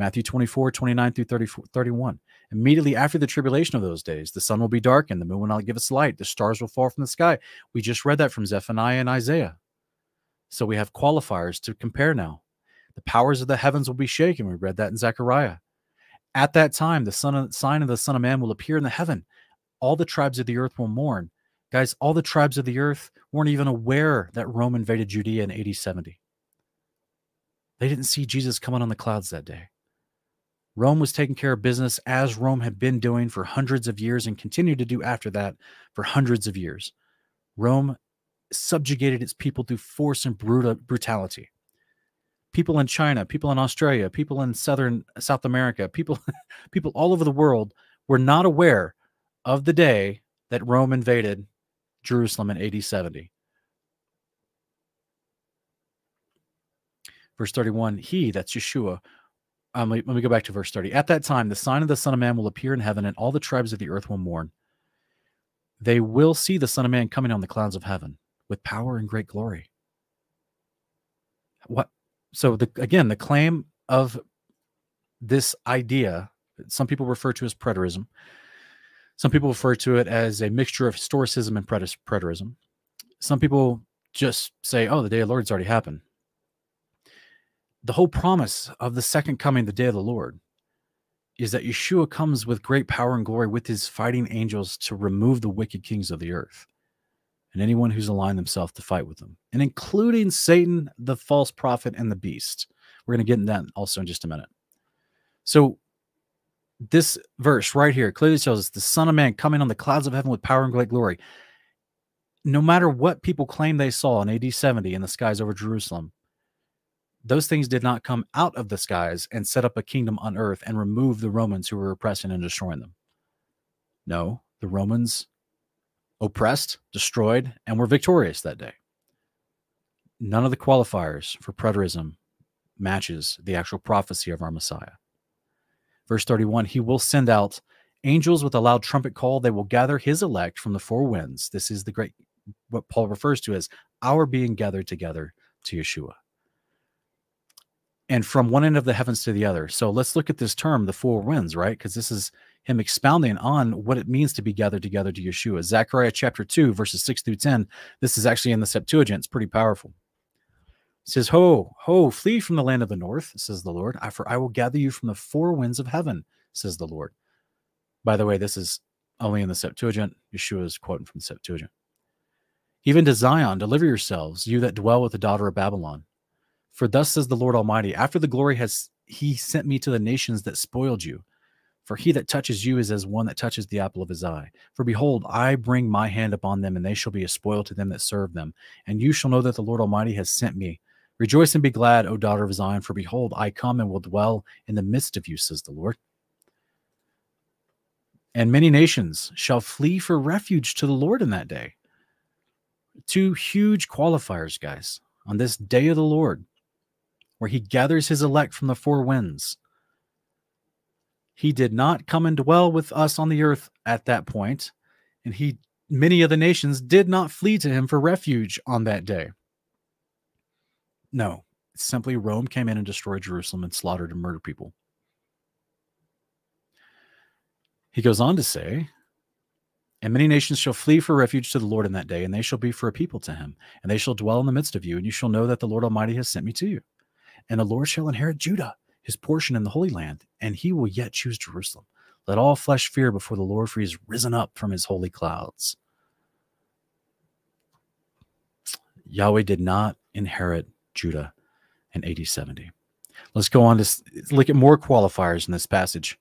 Matthew 24, 29 through 30, 31. Immediately after the tribulation of those days, the sun will be darkened, the moon will not give us light, the stars will fall from the sky. We just read that from Zephaniah and Isaiah. So we have qualifiers to compare now. The powers of the heavens will be shaken. We read that in Zechariah. At that time, the son of, sign of the Son of Man will appear in the heaven. All the tribes of the earth will mourn. Guys, all the tribes of the earth weren't even aware that Rome invaded Judea in AD 70. They didn't see Jesus coming on the clouds that day. Rome was taking care of business as Rome had been doing for hundreds of years and continued to do after that for hundreds of years. Rome subjugated its people through force and brutal, brutality. People in China, people in Australia, people in southern South America, people (laughs) people all over the world were not aware of the day that Rome invaded Jerusalem in AD 70. Verse 31, he, that's Yeshua, um, let, me, go back to verse 30. At that time, the sign of the Son of Man will appear in heaven, and all the tribes of the earth will mourn. They will see the Son of Man coming on the clouds of heaven with power and great glory. What? So, the, again, the claim of this idea, some people refer to as preterism. Some people refer to it as a mixture of historicism and preterism. Some people just say, oh, the day of the Lord's already happened the whole promise of the second coming, the day of the Lord, is that Yeshua comes with great power and glory with his fighting angels to remove the wicked kings of the earth and anyone who's aligned themselves to fight with them, and including Satan, the false prophet, and the beast. We're going to get into that also in just a minute. So, this verse right here clearly shows us the Son of Man coming on the clouds of heaven with power and great glory. No matter what people claim they saw in AD 70 in the skies over Jerusalem, those things did not come out of the skies and set up a kingdom on earth and remove the Romans who were oppressing and destroying them. No, the Romans oppressed, destroyed, and were victorious that day. None of the qualifiers for preterism matches the actual prophecy of our Messiah. Verse 31 He will send out angels with a loud trumpet call. They will gather his elect from the four winds. This is the great, what Paul refers to as our being gathered together to Yeshua and from one end of the heavens to the other. So let's look at this term, the four winds, right? Because this is him expounding on what it means to be gathered together to Yeshua. Zechariah chapter 2, verses 6 through 10. This is actually in the Septuagint. It's pretty powerful. Says, Ho, ho, flee from the land of the north, says the Lord, for I will gather you from the four winds of heaven, says the Lord. By the way, this is only in the Septuagint. Yeshua is quoting from the Septuagint. Even to Zion, deliver yourselves, you that dwell with the daughter of Babylon. For thus says the Lord Almighty, after the glory has he sent me to the nations that spoiled you. For he that touches you is as one that touches the apple of his eye. For behold, I bring my hand upon them, and they shall be a spoil to them that serve them. And you shall know that the Lord Almighty has sent me. Rejoice and be glad, O daughter of Zion, for behold, I come and will dwell in the midst of you, says the Lord. And many nations shall flee for refuge to the Lord in that day. Two huge qualifiers, guys, on this day of the Lord where he gathers his elect from the four winds. He did not come and dwell with us on the earth at that point, and he many of the nations did not flee to him for refuge on that day. No, simply Rome came in and destroyed Jerusalem and slaughtered and murdered people. He goes on to say, and many nations shall flee for refuge to the Lord in that day, and they shall be for a people to him, and they shall dwell in the midst of you, and you shall know that the Lord Almighty has sent me to you. And the Lord shall inherit Judah, his portion in the Holy Land, and he will yet choose Jerusalem. Let all flesh fear before the Lord, for he is risen up from his holy clouds. Yahweh did not inherit Judah in AD 70. Let's go on to look at more qualifiers in this passage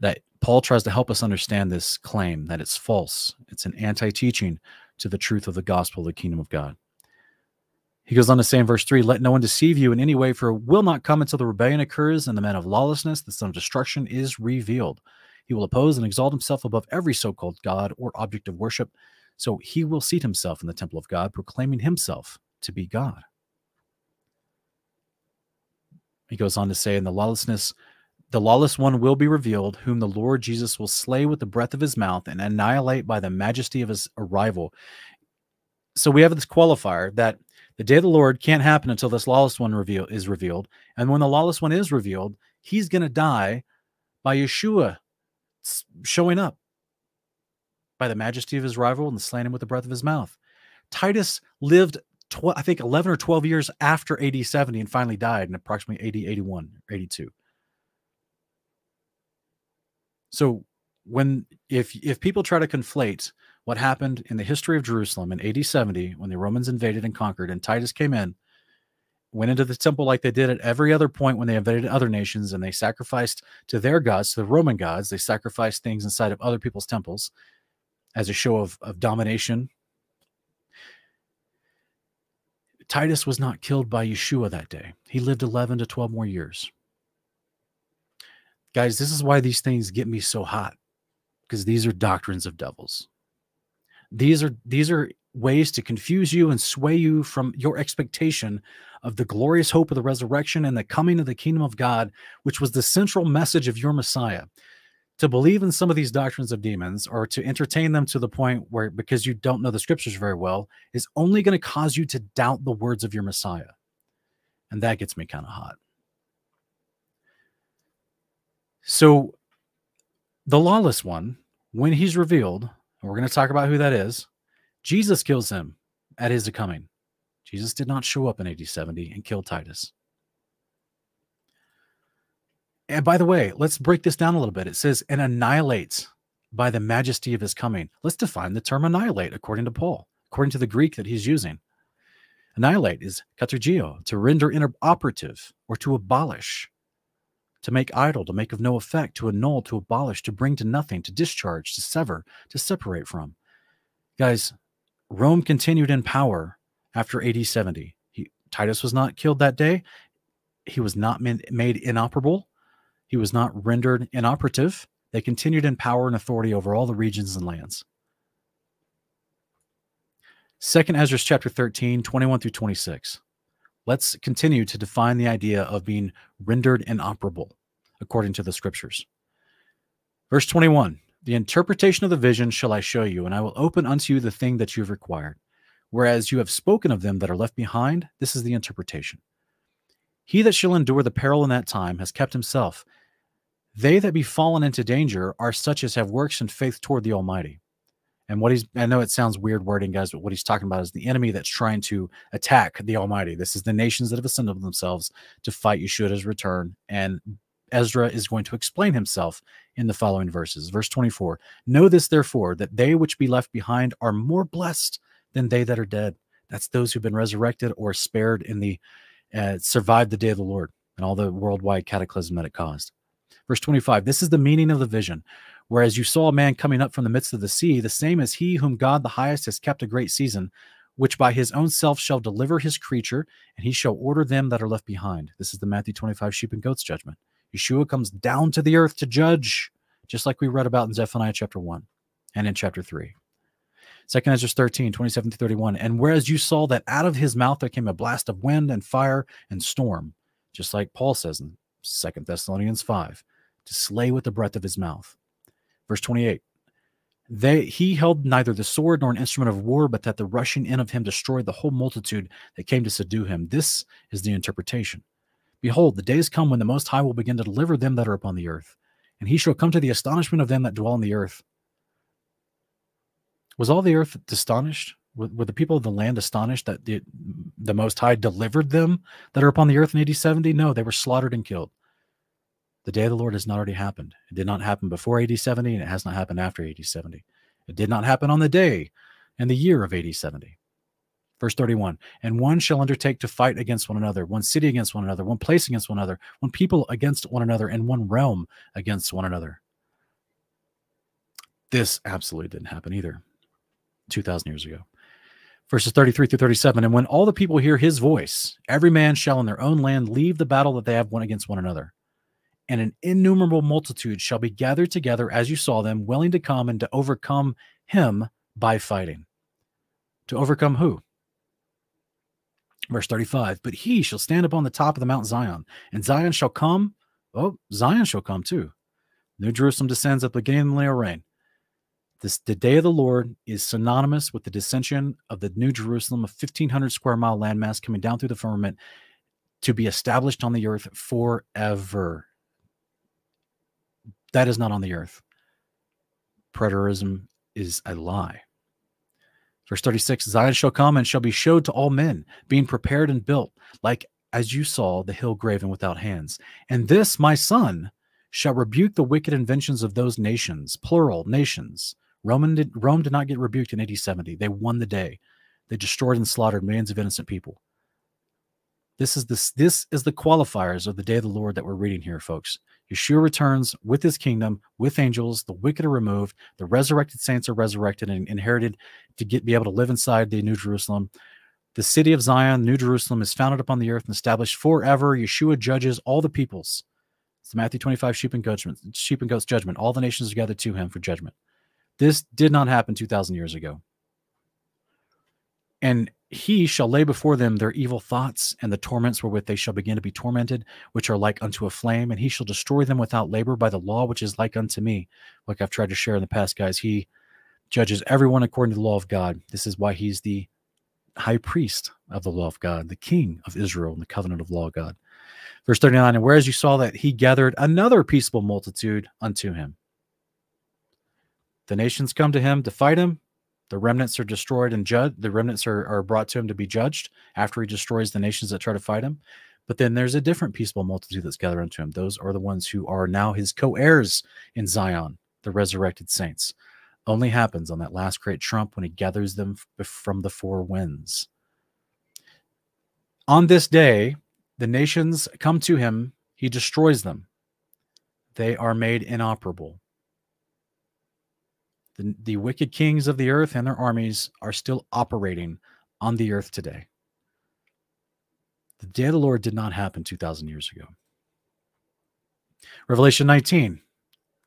that Paul tries to help us understand this claim that it's false. It's an anti teaching to the truth of the gospel of the kingdom of God. He goes on to say in verse 3 Let no one deceive you in any way, for it will not come until the rebellion occurs and the man of lawlessness, the son of destruction, is revealed. He will oppose and exalt himself above every so called God or object of worship. So he will seat himself in the temple of God, proclaiming himself to be God. He goes on to say, In the lawlessness the lawless one will be revealed, whom the Lord Jesus will slay with the breath of his mouth and annihilate by the majesty of his arrival. So we have this qualifier that the day of the Lord can't happen until this lawless one reveal, is revealed. And when the lawless one is revealed, he's going to die by Yeshua showing up by the majesty of his rival and slaying him with the breath of his mouth. Titus lived, I think, 11 or 12 years after AD 70 and finally died in approximately AD 81 82. So when if if people try to conflate what happened in the history of Jerusalem in AD 70 when the Romans invaded and conquered and Titus came in, went into the temple like they did at every other point when they invaded other nations and they sacrificed to their gods, to the Roman gods, they sacrificed things inside of other people's temples as a show of, of domination. Titus was not killed by Yeshua that day. He lived 11 to 12 more years. Guys, this is why these things get me so hot because these are doctrines of devils. These are these are ways to confuse you and sway you from your expectation of the glorious hope of the resurrection and the coming of the kingdom of God, which was the central message of your Messiah. To believe in some of these doctrines of demons or to entertain them to the point where, because you don't know the scriptures very well, is only going to cause you to doubt the words of your Messiah. And that gets me kind of hot. So the lawless one, when he's revealed, and we're going to talk about who that is, Jesus kills him at his coming. Jesus did not show up in AD 70 and kill Titus. And by the way, let's break this down a little bit. It says, and annihilates by the majesty of his coming. Let's define the term annihilate according to Paul, according to the Greek that he's using. Annihilate is katergeo, to render inoperative or to abolish to make idle, to make of no effect, to annul, to abolish, to bring to nothing, to discharge, to sever, to separate from. Guys, Rome continued in power after AD 70. He, Titus was not killed that day. He was not made inoperable. He was not rendered inoperative. They continued in power and authority over all the regions and lands. Second Ezra chapter 13, 21 through 26. Let's continue to define the idea of being rendered inoperable according to the scriptures. Verse 21 The interpretation of the vision shall I show you, and I will open unto you the thing that you have required. Whereas you have spoken of them that are left behind, this is the interpretation. He that shall endure the peril in that time has kept himself. They that be fallen into danger are such as have works and faith toward the Almighty. And what he's, I know it sounds weird wording, guys, but what he's talking about is the enemy that's trying to attack the Almighty. This is the nations that have assembled themselves to fight Yeshua's return. And Ezra is going to explain himself in the following verses. Verse 24 Know this, therefore, that they which be left behind are more blessed than they that are dead. That's those who've been resurrected or spared in the, uh, survived the day of the Lord and all the worldwide cataclysm that it caused. Verse 25 This is the meaning of the vision. Whereas you saw a man coming up from the midst of the sea, the same as he whom God the highest has kept a great season, which by his own self shall deliver his creature, and he shall order them that are left behind. This is the Matthew 25 sheep and goats judgment. Yeshua comes down to the earth to judge, just like we read about in Zephaniah chapter 1 and in chapter 3. Second Ezra 13, 27 to 31. And whereas you saw that out of his mouth there came a blast of wind and fire and storm, just like Paul says in Second Thessalonians 5, to slay with the breath of his mouth. Verse 28 They he held neither the sword nor an instrument of war, but that the rushing in of him destroyed the whole multitude that came to subdue him. This is the interpretation. Behold, the days come when the Most High will begin to deliver them that are upon the earth, and he shall come to the astonishment of them that dwell on the earth. Was all the earth astonished? Were, were the people of the land astonished that the, the Most High delivered them that are upon the earth in AD 70? No, they were slaughtered and killed. The day of the Lord has not already happened. It did not happen before AD 70, and it has not happened after AD 70. It did not happen on the day and the year of AD 70. Verse 31 And one shall undertake to fight against one another, one city against one another, one place against one another, one people against one another, and one realm against one another. This absolutely didn't happen either 2,000 years ago. Verses 33 through 37 And when all the people hear his voice, every man shall in their own land leave the battle that they have one against one another and an innumerable multitude shall be gathered together as you saw them, willing to come and to overcome him by fighting. To overcome who? Verse 35 But he shall stand upon the top of the Mount Zion, and Zion shall come. Oh, Zion shall come too. New Jerusalem descends at the beginning of the reign. This, the day of the Lord is synonymous with the descension of the New Jerusalem, a 1,500 square mile landmass coming down through the firmament to be established on the earth forever. That is not on the earth. Preterism is a lie. Verse 36 Zion shall come and shall be showed to all men, being prepared and built, like as you saw the hill graven without hands. And this, my son, shall rebuke the wicked inventions of those nations, plural nations. Roman did, Rome did not get rebuked in AD 70. They won the day. They destroyed and slaughtered millions of innocent people. This is this this is the qualifiers of the day of the Lord that we're reading here, folks. Yeshua returns with his kingdom, with angels, the wicked are removed, the resurrected saints are resurrected and inherited to get be able to live inside the New Jerusalem. The city of Zion, New Jerusalem, is founded upon the earth and established forever. Yeshua judges all the peoples. It's Matthew 25, sheep and goats, sheep and goats judgment. All the nations are gathered to him for judgment. This did not happen 2,000 years ago. And he shall lay before them their evil thoughts and the torments wherewith they shall begin to be tormented, which are like unto a flame, and he shall destroy them without labor by the law which is like unto me. Like I've tried to share in the past, guys, he judges everyone according to the law of God. This is why he's the high priest of the law of God, the king of Israel and the covenant of law of God. Verse 39 And whereas you saw that he gathered another peaceable multitude unto him. The nations come to him to fight him, the remnants are destroyed and judged. The remnants are, are brought to him to be judged after he destroys the nations that try to fight him. But then there's a different peaceable multitude that's gathered unto him. Those are the ones who are now his co heirs in Zion, the resurrected saints. Only happens on that last great trump when he gathers them from the four winds. On this day, the nations come to him, he destroys them. They are made inoperable. The, the wicked kings of the earth and their armies are still operating on the earth today. The day of the Lord did not happen 2,000 years ago. Revelation 19,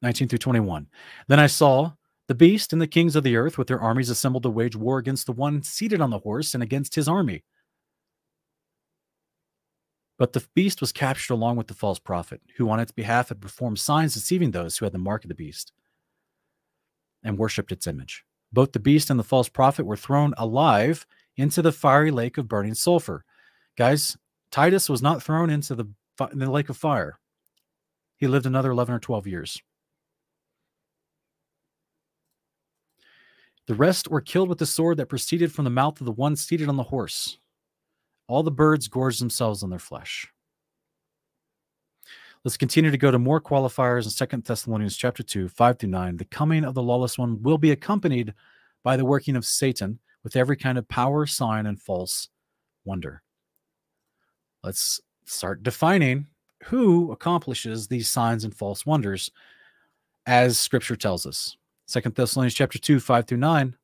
19 through 21. Then I saw the beast and the kings of the earth with their armies assembled to wage war against the one seated on the horse and against his army. But the beast was captured along with the false prophet, who on its behalf had performed signs deceiving those who had the mark of the beast and worshipped its image. Both the beast and the false prophet were thrown alive into the fiery lake of burning sulfur. Guys, Titus was not thrown into the, the lake of fire. He lived another 11 or 12 years. The rest were killed with the sword that proceeded from the mouth of the one seated on the horse. All the birds gorged themselves on their flesh. Let's continue to go to more qualifiers in Second Thessalonians chapter 2, 5 through 9. The coming of the lawless one will be accompanied by the working of Satan with every kind of power, sign, and false wonder. Let's start defining who accomplishes these signs and false wonders as scripture tells us. Second Thessalonians chapter 2, 5 through 9,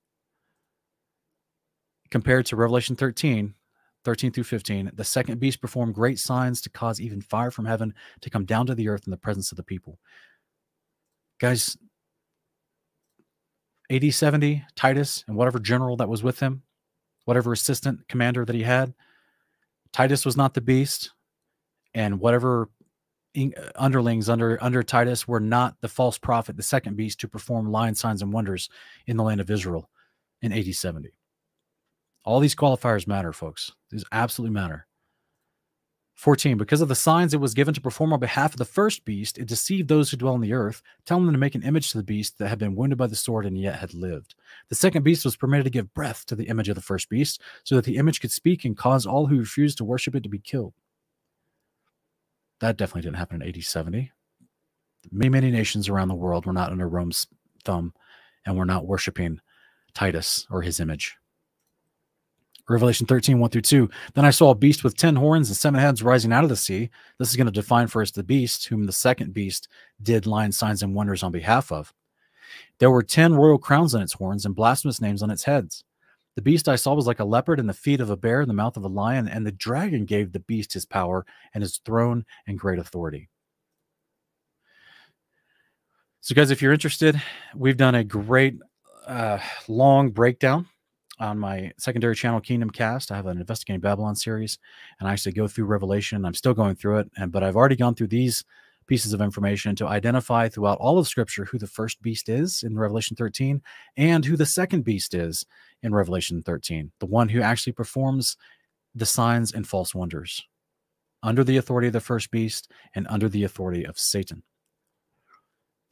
compared to Revelation 13, 13 through 15, the second beast performed great signs to cause even fire from heaven to come down to the earth in the presence of the people. Guys, AD 70, Titus, and whatever general that was with him, whatever assistant commander that he had, Titus was not the beast, and whatever uh, underlings under under Titus were not the false prophet, the second beast, to perform lying signs and wonders in the land of Israel in AD 70. All these qualifiers matter, folks. These absolutely matter. 14. Because of the signs it was given to perform on behalf of the first beast, it deceived those who dwell on the earth, telling them to make an image to the beast that had been wounded by the sword and yet had lived. The second beast was permitted to give breath to the image of the first beast, so that the image could speak and cause all who refused to worship it to be killed. That definitely didn't happen in AD 70. Many, many nations around the world were not under Rome's thumb and were not worshiping Titus or his image. Revelation 13, 1 through 2. Then I saw a beast with 10 horns and seven heads rising out of the sea. This is going to define us the beast, whom the second beast did lying signs and wonders on behalf of. There were 10 royal crowns on its horns and blasphemous names on its heads. The beast I saw was like a leopard in the feet of a bear in the mouth of a lion, and the dragon gave the beast his power and his throne and great authority. So, guys, if you're interested, we've done a great uh, long breakdown on my secondary channel kingdom cast. I have an investigating babylon series and i actually go through revelation. I'm still going through it and but i've already gone through these pieces of information to identify throughout all of scripture who the first beast is in revelation 13 and who the second beast is in revelation 13 the one who actually performs the signs and false wonders under the authority of the first beast and under the authority of satan.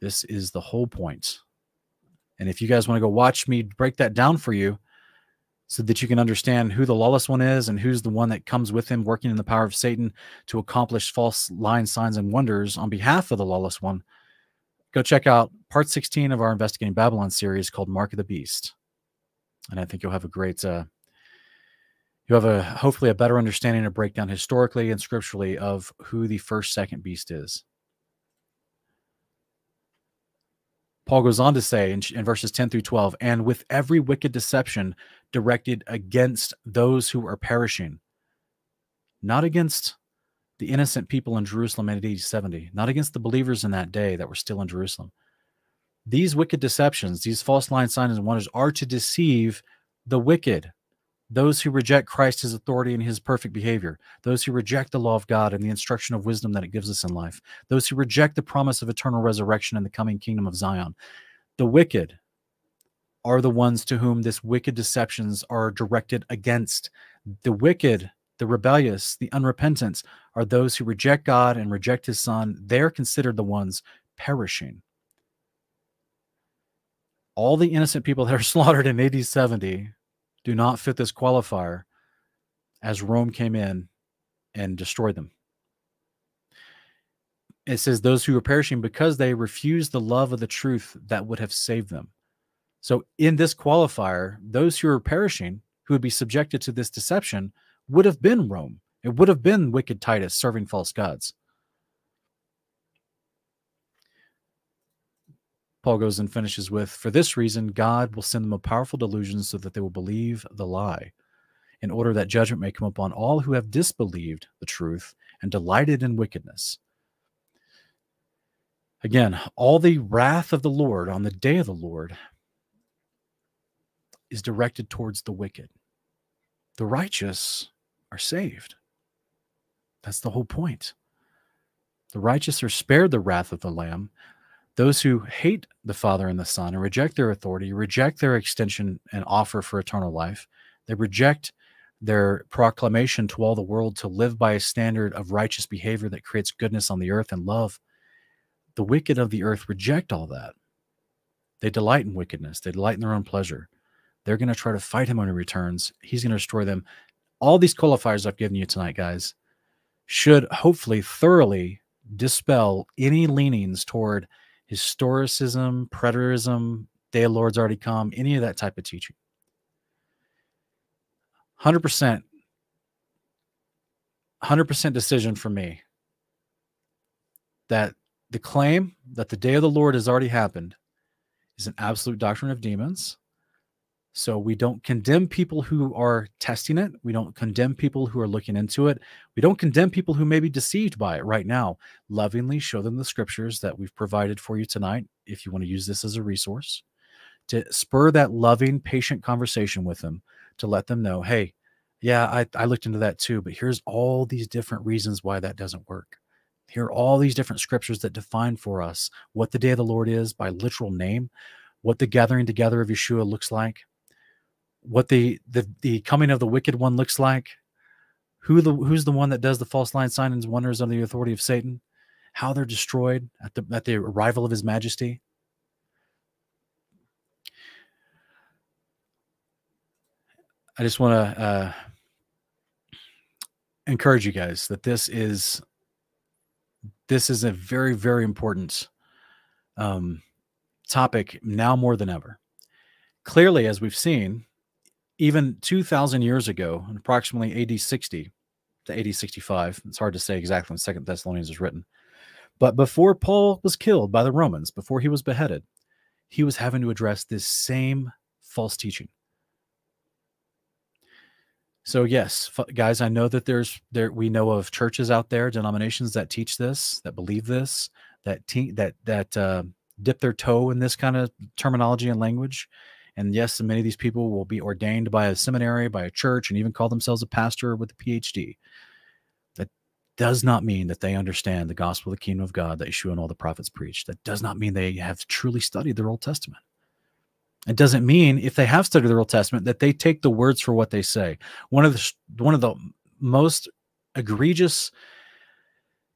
This is the whole point. And if you guys want to go watch me break that down for you so that you can understand who the lawless one is and who's the one that comes with him working in the power of Satan to accomplish false lying signs and wonders on behalf of the lawless one, go check out part 16 of our Investigating Babylon series called Mark of the Beast. And I think you'll have a great, uh, you'll have a hopefully a better understanding and breakdown historically and scripturally of who the first second beast is. Paul goes on to say in, in, verses 10 through 12, and with every wicked deception directed against those who are perishing, not against the innocent people in Jerusalem in AD 70, not against the believers in that day that were still in Jerusalem. These wicked deceptions, these false line signs and wonders are to deceive the wicked, those who reject Christ, his authority, and his perfect behavior, those who reject the law of God and the instruction of wisdom that it gives us in life, those who reject the promise of eternal resurrection and the coming kingdom of Zion. The wicked are the ones to whom this wicked deceptions are directed against. The wicked, the rebellious, the unrepentant are those who reject God and reject his son. They're considered the ones perishing. All the innocent people that are (laughs) slaughtered in AD 70 do not fit this qualifier as Rome came in and destroyed them. It says those who are perishing because they refuse the love of the truth that would have saved them. So, in this qualifier, those who are perishing, who would be subjected to this deception, would have been Rome. It would have been wicked Titus serving false gods. Paul goes and finishes with For this reason, God will send them a powerful delusion so that they will believe the lie, in order that judgment may come upon all who have disbelieved the truth and delighted in wickedness. Again, all the wrath of the Lord on the day of the Lord is directed towards the wicked. The righteous are saved. That's the whole point. The righteous are spared the wrath of the Lamb. Those who hate the Father and the Son and reject their authority, reject their extension and offer for eternal life, they reject their proclamation to all the world to live by a standard of righteous behavior that creates goodness on the earth and love. The wicked of the earth reject all that. They delight in wickedness, they delight in their own pleasure. They're going to try to fight him when he returns. He's going to destroy them. All these qualifiers I've given you tonight, guys, should hopefully thoroughly dispel any leanings toward historicism, preterism, day of Lord's already come, any of that type of teaching. 100%, 100% decision for me that the claim that the day of the Lord has already happened is an absolute doctrine of demons. So we don't condemn people who are testing it. We don't condemn people who are looking into it. We don't condemn people who may be deceived by it right now. Lovingly show them the scriptures that we've provided for you tonight if you want to use this as a resource to spur that loving, patient conversation with them to let them know, hey, yeah, I, I looked into that too, but here's all these different reasons why that doesn't work. Here are all these different scriptures that define for us what the day of the Lord is by literal name, what the gathering together of Yeshua looks like, what the the, the coming of the wicked one looks like, who the who's the one that does the false line signs and wonders under the authority of Satan, how they're destroyed at the at the arrival of his majesty. I just want to uh, encourage you guys that this is this is a very very important um, topic now more than ever. Clearly, as we've seen, even 2,000 years ago, approximately AD 60 to AD 65, it's hard to say exactly when Second Thessalonians was written, but before Paul was killed by the Romans, before he was beheaded, he was having to address this same false teaching. So yes, guys, I know that there's there we know of churches out there, denominations that teach this, that believe this, that te- that that uh, dip their toe in this kind of terminology and language. And yes, many of these people will be ordained by a seminary, by a church, and even call themselves a pastor with a PhD. That does not mean that they understand the gospel of the kingdom of God that Yeshua and all the prophets preached. That does not mean they have truly studied their Old Testament. It doesn't mean if they have studied the Old Testament that they take the words for what they say. One of the one of the most egregious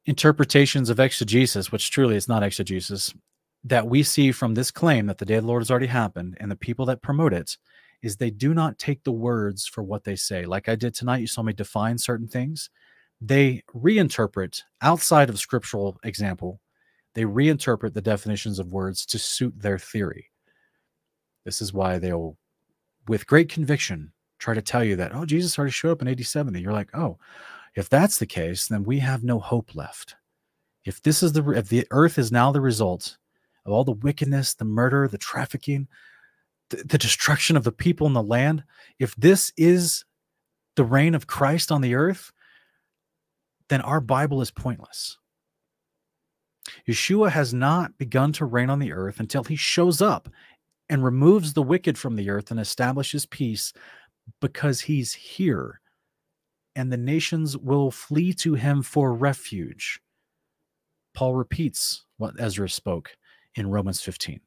interpretations of exegesis, which truly is not exegesis, that we see from this claim that the day of the Lord has already happened and the people that promote it is they do not take the words for what they say. Like I did tonight, you saw me define certain things. They reinterpret outside of scriptural example, they reinterpret the definitions of words to suit their theory. This is why they'll, with great conviction, try to tell you that, oh, Jesus already showed up in AD 70. You're like, oh, if that's the case, then we have no hope left. If this is the, if the earth is now the result of all the wickedness, the murder, the trafficking, the, the destruction of the people in the land, if this is the reign of Christ on the earth, then our Bible is pointless. Yeshua has not begun to reign on the earth until he shows up and removes the wicked from the earth and establishes peace because he's here. And the nations will flee to him for refuge. Paul repeats what Ezra spoke in Romans 15.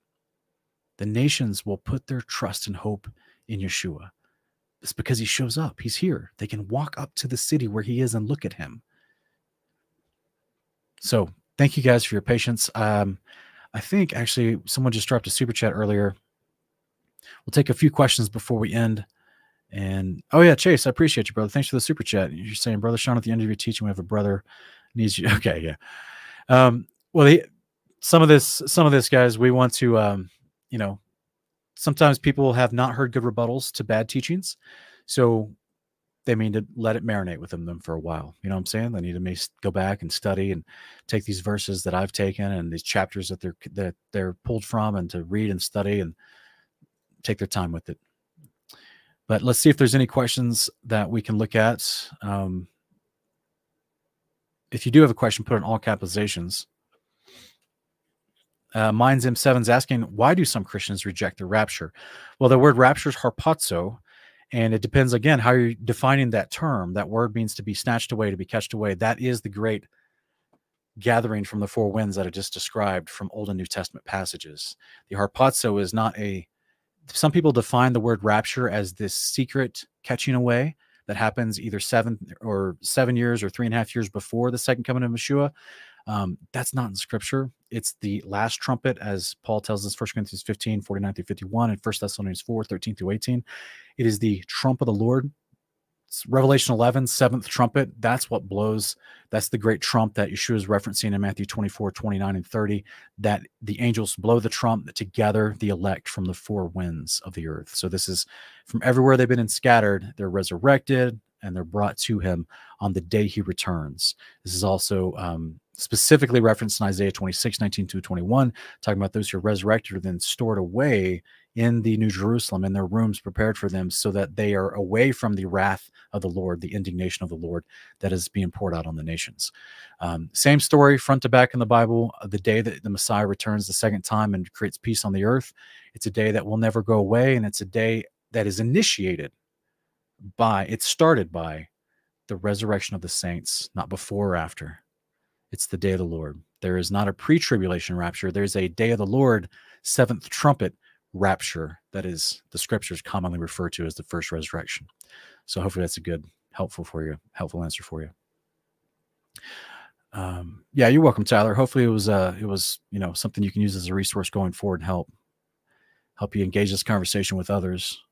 The nations will put their trust and hope in Yeshua. It's because he shows up. He's here. They can walk up to the city where he is and look at him. So, thank you guys for your patience. Um, I think actually someone just dropped a super chat earlier. We'll take a few questions before we end. And oh yeah, Chase, I appreciate you, brother. Thanks for the super chat. You're saying, brother Sean, at the end of your teaching, we have a brother needs you. (laughs) Okay, yeah. Um, well, he, some of this, some of this, guys, we want to, um, you know, sometimes people have not heard good rebuttals to bad teachings, so they mean to let it marinate with them, for a while. You know what I'm saying? They need to go back and study and take these verses that I've taken and these chapters that they're that they're pulled from and to read and study and take their time with it. But let's see if there's any questions that we can look at. Um, if you do have a question, put in all capitalizations. Uh, Minds M7 is asking, why do some Christians reject the rapture? Well, the word rapture is harpazo, and it depends again how you're defining that term. That word means to be snatched away, to be catched away. That is the great gathering from the four winds that I just described from Old and New Testament passages. The harpazo is not a some people define the word rapture as this secret catching away that happens either seven or seven years or three and a half years before the second coming of Yeshua. Um, that's not in scripture. It's the last trumpet, as Paul tells us, 1 Corinthians 15, 49 through 51, and 1 Thessalonians 4, 13 through 18. It is the trump of the Lord Revelation 11, seventh trumpet. That's what blows. That's the great trump that Yeshua is referencing in Matthew 24, 29, and 30. That the angels blow the trump to gather the elect from the four winds of the earth. So this is from everywhere they've been and scattered, they're resurrected and they're brought to him on the day he returns. This is also um, specifically referenced in Isaiah 26, 19 to 21, talking about those who are resurrected are then stored away in the New Jerusalem in their rooms prepared for them so that they are away from the wrath of the Lord, the indignation of the Lord that is being poured out on the nations. Um, same story, front to back in the Bible. Uh, the day that the Messiah returns the second time and creates peace on the earth, it's a day that will never go away. And it's a day that is initiated by, it's started by the resurrection of the saints, not before or after. It's the day of the Lord. There is not a pre tribulation rapture. There's a day of the Lord, seventh trumpet rapture that is the scriptures commonly refer to as the first resurrection. So hopefully that's a good, helpful for you, helpful answer for you. Um, yeah, you're welcome, Tyler. Hopefully it was, uh, it was, you know, something you can use as a resource going forward and help, help you engage this conversation with others.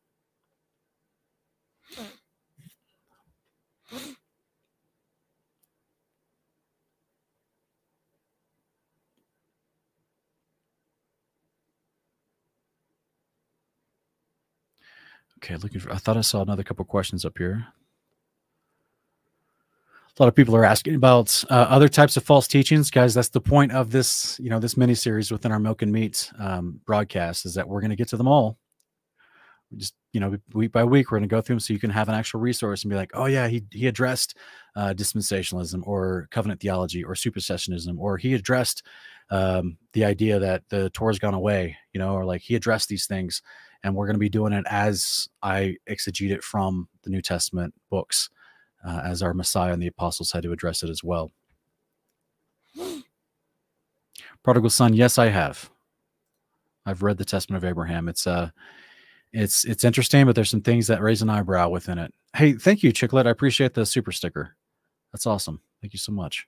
Okay, looking for. I thought I saw another couple questions up here. A lot of people are asking about uh, other types of false teachings, guys. That's the point of this, you know, this mini series within our Milk and Meat um, broadcast is that we're going to get to them all. We just, you know, week by week, we're going to go through them so you can have an actual resource and be like, oh yeah, he he addressed uh, dispensationalism or covenant theology or supersessionism, or he addressed um, the idea that the Torah's gone away, you know, or like he addressed these things and we're going to be doing it as I exegete it from the New Testament books, uh, as our Messiah and the apostles had to address it as well. (gasps) Prodigal son, yes, I have. I've read the Testament of Abraham. It's uh, it's it's interesting, but there's some things that raise an eyebrow within it. Hey, thank you, Chicklet. I appreciate the super sticker. That's awesome. Thank you so much.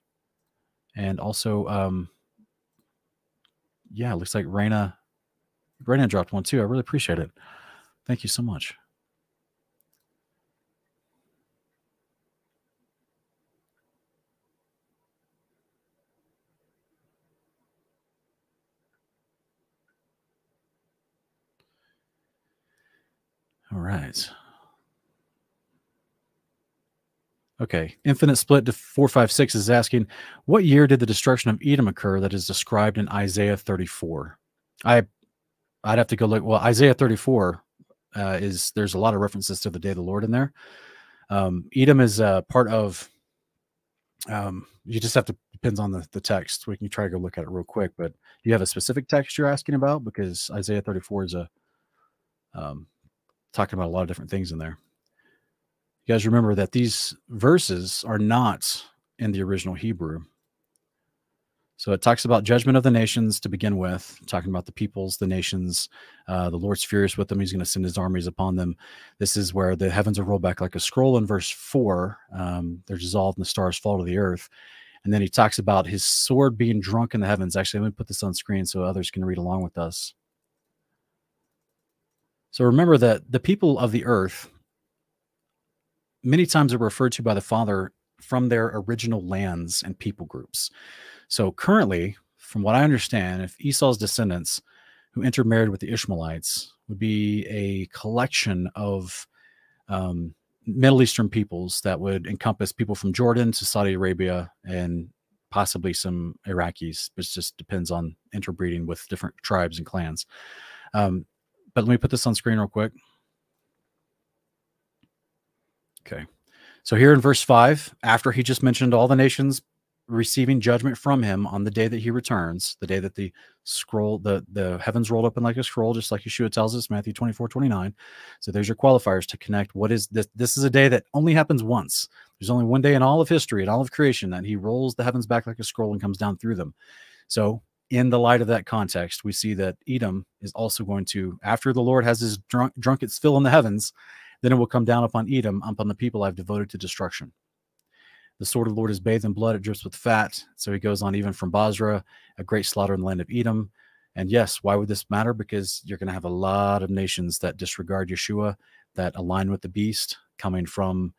And also, um, yeah, looks like Raina Brennan dropped one too. I really appreciate it. Thank you so much. All right. Okay. Infinite Split to 456 is asking, what year did the destruction of Edom occur that is described in Isaiah 34? I I'd have to go look. Well, Isaiah 34 uh, is there's a lot of references to the day of the Lord in there. Um, Edom is uh, part of. Um, you just have to depends on the the text. We can try to go look at it real quick. But you have a specific text you're asking about because Isaiah 34 is a um, talking about a lot of different things in there. You guys remember that these verses are not in the original Hebrew. So it talks about judgment of the nations to begin with, talking about the peoples, the nations. Uh, the Lord's furious with them. He's going to send his armies upon them. This is where the heavens are rolled back like a scroll in verse four. Um, they're dissolved and the stars fall to the earth. And then he talks about his sword being drunk in the heavens. Actually, let me put this on screen so others can read along with us. So remember that the people of the earth, many times are referred to by the Father from their original lands and people groups. So currently, from what I understand, if Esau's descendants who intermarried with the Ishmaelites would be a collection of um, Middle Eastern peoples that would encompass people from Jordan to Saudi Arabia and possibly some Iraqis. It just depends on interbreeding with different tribes and clans. Um, but let me put this on screen real quick. Okay. So here in verse 5, after he just mentioned all the nations receiving judgment from him on the day that he returns, the day that the scroll, the, the heavens rolled open like a scroll, just like Yeshua tells us, Matthew 24, 29. So there's your qualifiers to connect. What is this? This is a day that only happens once. There's only one day in all of history, in all of creation, that he rolls the heavens back like a scroll and comes down through them. So in the light of that context, we see that Edom is also going to, after the Lord has his drunk, drunk its fill in the heavens, then it will come down upon Edom, upon the people I've devoted to destruction. The sword of the Lord is bathed in blood, it drips with fat. So he goes on even from Bozrah, a great slaughter in the land of Edom. And yes, why would this matter? Because you're going to have a lot of nations that disregard Yeshua, that align with the beast, coming from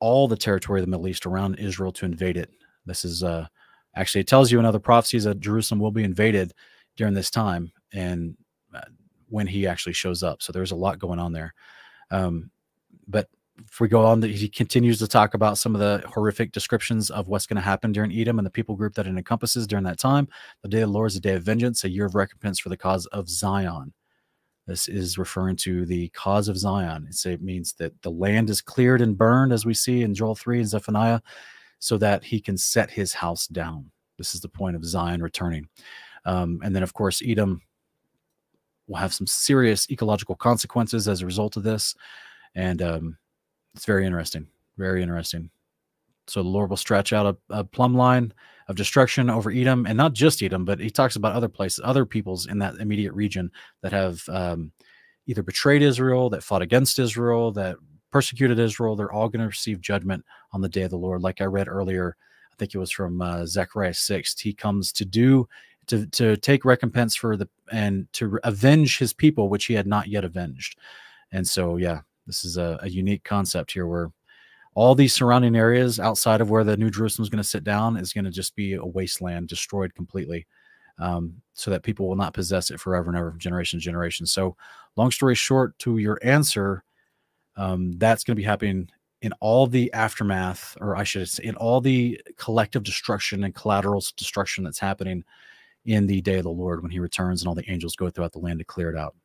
all the territory of the Middle East around Israel to invade it. This is uh, actually, it tells you in other prophecies that Jerusalem will be invaded during this time and uh, when he actually shows up. So there's a lot going on there. Um, but if we go on, he continues to talk about some of the horrific descriptions of what's going to happen during Edom and the people group that it encompasses during that time. The day of the Lord is a day of vengeance, a year of recompense for the cause of Zion. This is referring to the cause of Zion. It's, it means that the land is cleared and burned, as we see in Joel 3 and Zephaniah, so that he can set his house down. This is the point of Zion returning. Um, and then, of course, Edom will have some serious ecological consequences as a result of this. And um, it's very interesting. Very interesting. So the Lord will stretch out a, a plumb line of destruction over Edom, and not just Edom, but he talks about other places, other peoples in that immediate region that have um, either betrayed Israel, that fought against Israel, that persecuted Israel. They're all going to receive judgment on the day of the Lord. Like I read earlier, I think it was from uh, Zechariah 6. He comes to do to to take recompense for the and to avenge his people which he had not yet avenged. And so yeah, this is a, a unique concept here where all these surrounding areas outside of where the New Jerusalem is going to sit down is going to just be a wasteland, destroyed completely, um, so that people will not possess it forever and ever, generation to generation. So, long story short, to your answer, um, that's going to be happening in all the aftermath, or I should say, in all the collective destruction and collateral destruction that's happening in the day of the Lord when He returns and all the angels go throughout the land to clear it out.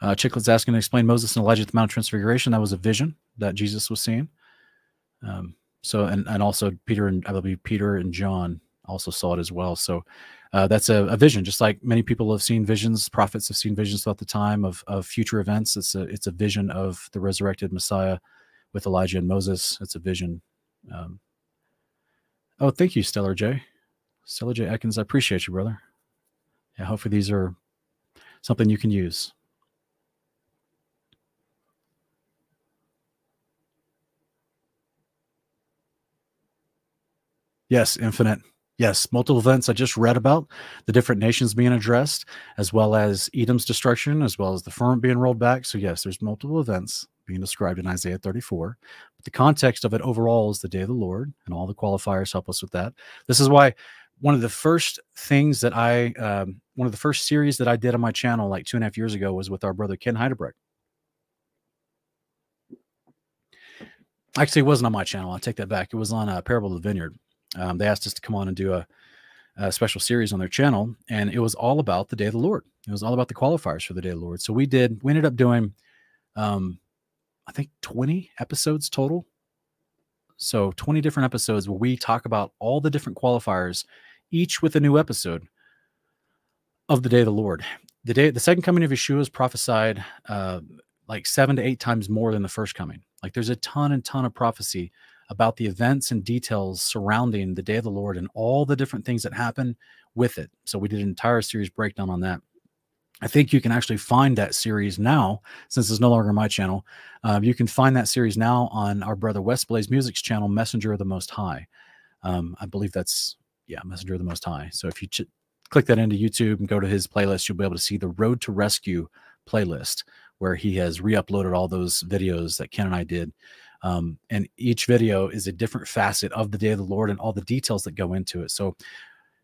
Uh, Chicklet's asking to explain Moses and Elijah at the Mount of Transfiguration. That was a vision that Jesus was seeing. Um, so, and, and also Peter and I believe Peter and John also saw it as well. So, uh, that's a, a, vision, just like many people have seen visions. Prophets have seen visions throughout the time of, of future events. It's a it's a vision of the resurrected Messiah with Elijah and Moses. It's a vision. Um, oh, thank you, Stellar J. Stellar J. Ekins, I appreciate you, brother. Yeah, hopefully these are something you can use. Yes, infinite. Yes, multiple events I just read about, the different nations being addressed, as well as Edom's destruction, as well as the firmament being rolled back. So, yes, there's multiple events being described in Isaiah 34. But the context of it overall is the day of the Lord, and all the qualifiers help us with that. This is why one of the first things that I, um, one of the first series that I did on my channel like two and a half years ago was with our brother Ken Heidebrecht. Actually, it wasn't on my channel. I take that back. It was on a uh, Parable of the Vineyard um, they asked us to come on and do a, a, special series on their channel, and it was all about the Day of the Lord. It was all about the qualifiers for the Day of the Lord. So we did. We ended up doing, um, I think, twenty episodes total. So twenty different episodes where we talk about all the different qualifiers, each with a new episode of the Day of the Lord. The day, the second coming of Yeshua is prophesied uh, like seven to eight times more than the first coming. Like there's a ton and ton of prophecy about the events and details surrounding the day of the Lord and all the different things that happen with it. So we did an entire series breakdown on that. I think you can actually find that series now, since it's no longer my channel. Um, you can find that series now on our brother West Blaze Music's channel, Messenger of the Most High. Um, I believe that's yeah, Messenger of the Most High. So if you ch- click that into YouTube and go to his playlist, you'll be able to see the Road to Rescue playlist, where he has re-uploaded all those videos that Ken and I did um, and each video is a different facet of the day of the Lord and all the details that go into it. So,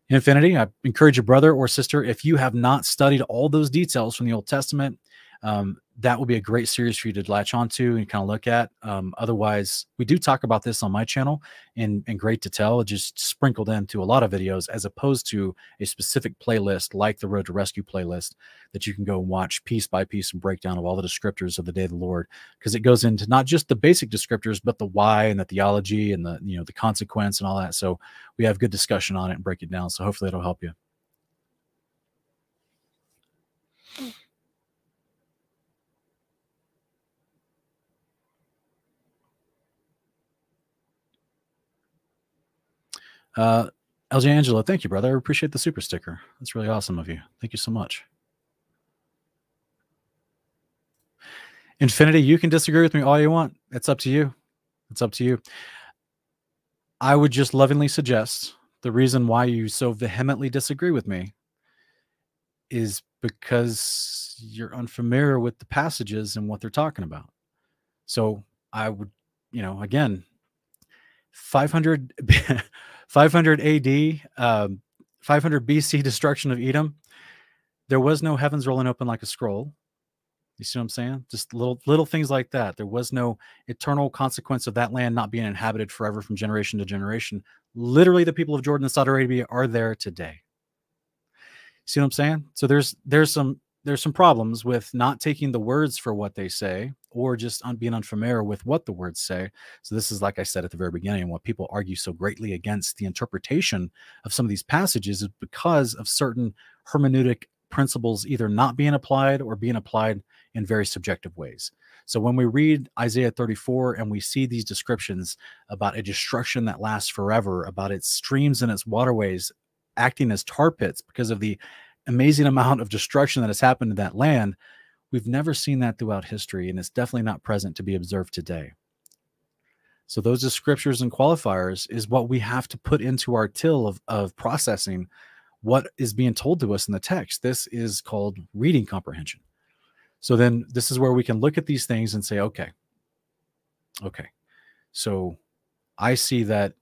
Infinity, I encourage your brother or sister, if you have not studied all those details from the Old Testament, um, that will be a great series for you to latch onto and kind of look at. Um, otherwise, we do talk about this on my channel in, in great detail, just sprinkled into a lot of videos, as opposed to a specific playlist like the Road to Rescue playlist that you can go and watch piece by piece and breakdown of all the descriptors of the Day of the Lord, because it goes into not just the basic descriptors, but the why and the theology and the you know the consequence and all that. So we have good discussion on it and break it down. So hopefully it'll help you. Uh, LJ Angelo, thank you, brother. I appreciate the super sticker. That's really awesome of you. Thank you so much. Infinity, you can disagree with me all you want. It's up to you. It's up to you. I would just lovingly suggest the reason why you so vehemently disagree with me is because you're unfamiliar with the passages and what they're talking about. So I would, you know, again, 500 (laughs) 500 AD, um, 500 BC destruction of Edom. There was no heavens rolling open like a scroll. You see what I'm saying? Just little little things like that. There was no eternal consequence of that land not being inhabited forever from generation to generation. Literally, the people of Jordan and Saudi Arabia are there today. See what I'm saying? So there's there's some there's some problems with not taking the words for what they say or just un- being unfamiliar with what the words say. So this is like I said at the very beginning, what people argue so greatly against the interpretation of some of these passages is because of certain hermeneutic principles either not being applied or being applied in very subjective ways. So when we read Isaiah 34 and we see these descriptions about a destruction that lasts forever, about its streams and its waterways acting as tar pits because of the amazing amount of destruction that has happened in that land, we've never seen that throughout history, and it's definitely not present to be observed today. So those descriptors and qualifiers is what we have to put into our till of, of processing what is being told to us in the text. This is called reading comprehension. So then this is where we can look at these things and say, okay, okay. So I see that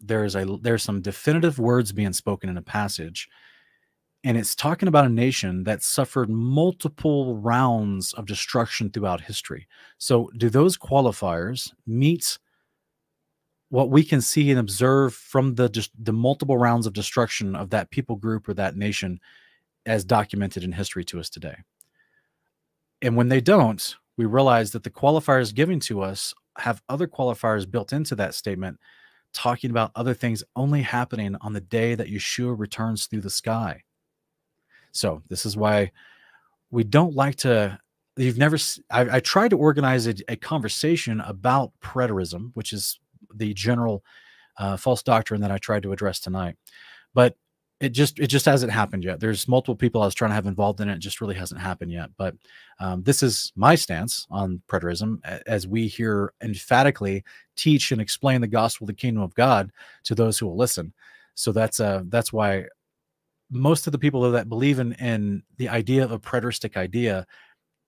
there's a there's some definitive words being spoken in a passage and it's talking about a nation that suffered multiple rounds of destruction throughout history. So, do those qualifiers meet what we can see and observe from the the multiple rounds of destruction of that people group or that nation as documented in history to us today? And when they don't, we realize that the qualifiers given to us have other qualifiers built into that statement talking about other things only happening on the day that Yeshua returns through the sky. So this is why we don't like to. You've never. I, I tried to organize a, a, conversation about preterism, which is the general uh, false doctrine that I tried to address tonight, but it just it just hasn't happened yet. There's multiple people I was trying to have involved in it. It just really hasn't happened yet. But um, this is my stance on preterism, as we here emphatically teach and explain the gospel, of the kingdom of God, to those who will listen. So that's uh that's why most of the people that believe in in the idea of a preteristic idea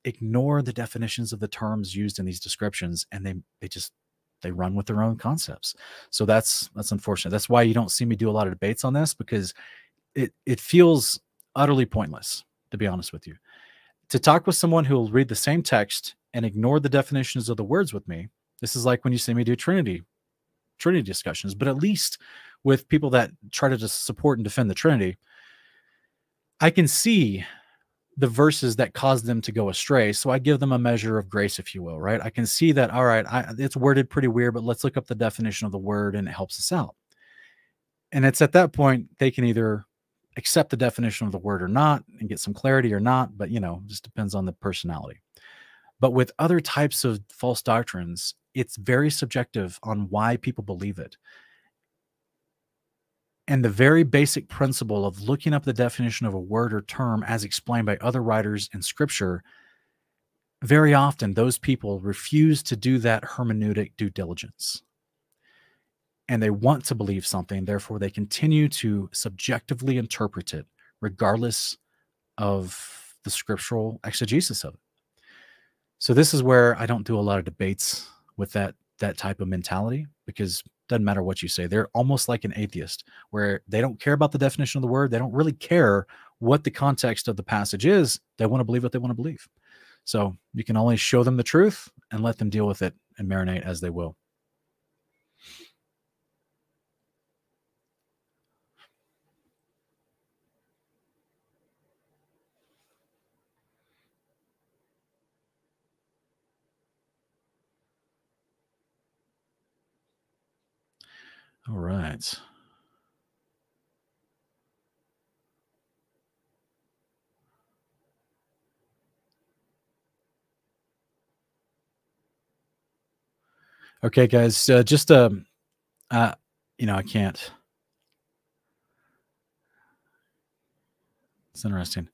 ignore the definitions of the terms used in these descriptions, and they they just they run with their own concepts. So that's that's unfortunate. That's why you don't see me do a lot of debates on this because it it feels utterly pointless to be honest with you to talk with someone who will read the same text and ignore the definitions of the words with me this is like when you see me do trinity trinity discussions but at least with people that try to just support and defend the trinity i can see the verses that cause them to go astray so i give them a measure of grace if you will right? I can see that all right I, it's worded pretty weird but let's look up the definition of the word and it helps us out. And it's at that point they can either accept the definition of the word or not and get some clarity or not but you know just depends on the personality. But with other types of false doctrines it's very subjective on why people believe it and the very basic principle of looking up the definition of a word or term as explained by other writers in scripture very often those people refuse to do that hermeneutic due diligence and they want to believe something. Therefore, they continue to subjectively interpret it, regardless of the scriptural exegesis of it. So this is where I don't do a lot of debates with that that type of mentality because doesn't matter what you say. They're almost like an atheist where they don't care about the definition of the word. They don't really care what the context of the passage is. They want to believe what they want to believe. So you can only show them the truth and let them deal with it and marinate as they will. All right. Okay, guys, uh, just um, uh, you know, I can't. It's interesting.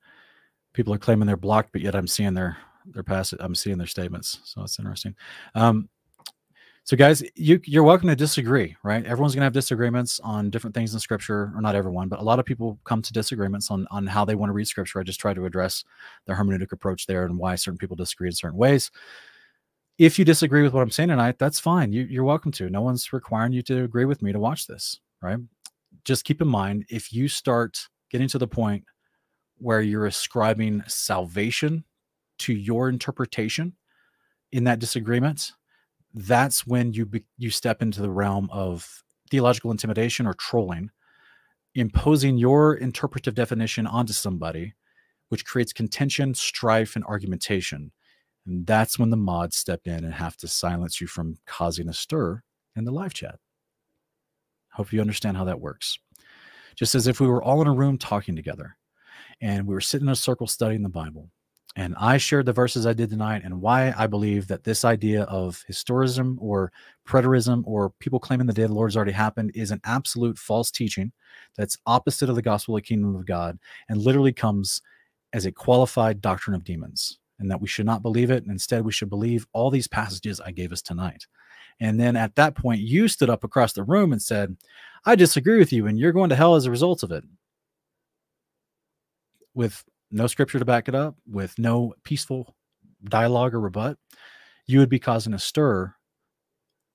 People are claiming they're blocked, but yet I'm seeing their their pass. I'm seeing their statements, so it's interesting. Um, so, guys, you you're welcome to disagree, right? Everyone's gonna have disagreements on different things in Scripture, or not everyone, but a lot of people come to disagreements on on how they want to read Scripture. I just try to address the hermeneutic approach there and why certain people disagree in certain ways. If you disagree with what I'm saying tonight, that's fine. You, you're welcome to. No one's requiring you to agree with me to watch this, right? Just keep in mind if you start getting to the point where you're ascribing salvation to your interpretation in that disagreement that's when you be, you step into the realm of theological intimidation or trolling, imposing your interpretive definition onto somebody, which creates contention, strife, and argumentation. And that's when the mods step in and have to silence you from causing a stir in the live chat. Hope you understand how that works. Just as if we were all in a room talking together. and we were sitting in a circle studying the Bible. And I shared the verses I did tonight and why I believe that this idea of historism or preterism or people claiming the day of the Lord has already happened is an absolute false teaching that's opposite of the gospel of the kingdom of God and literally comes as a qualified doctrine of demons and that we should not believe it. And instead, we should believe all these passages I gave us tonight. And then at that point, you stood up across the room and said, I disagree with you, and you're going to hell as a result of it. With no scripture to back it up, with no peaceful dialogue or rebut, you would be causing a stir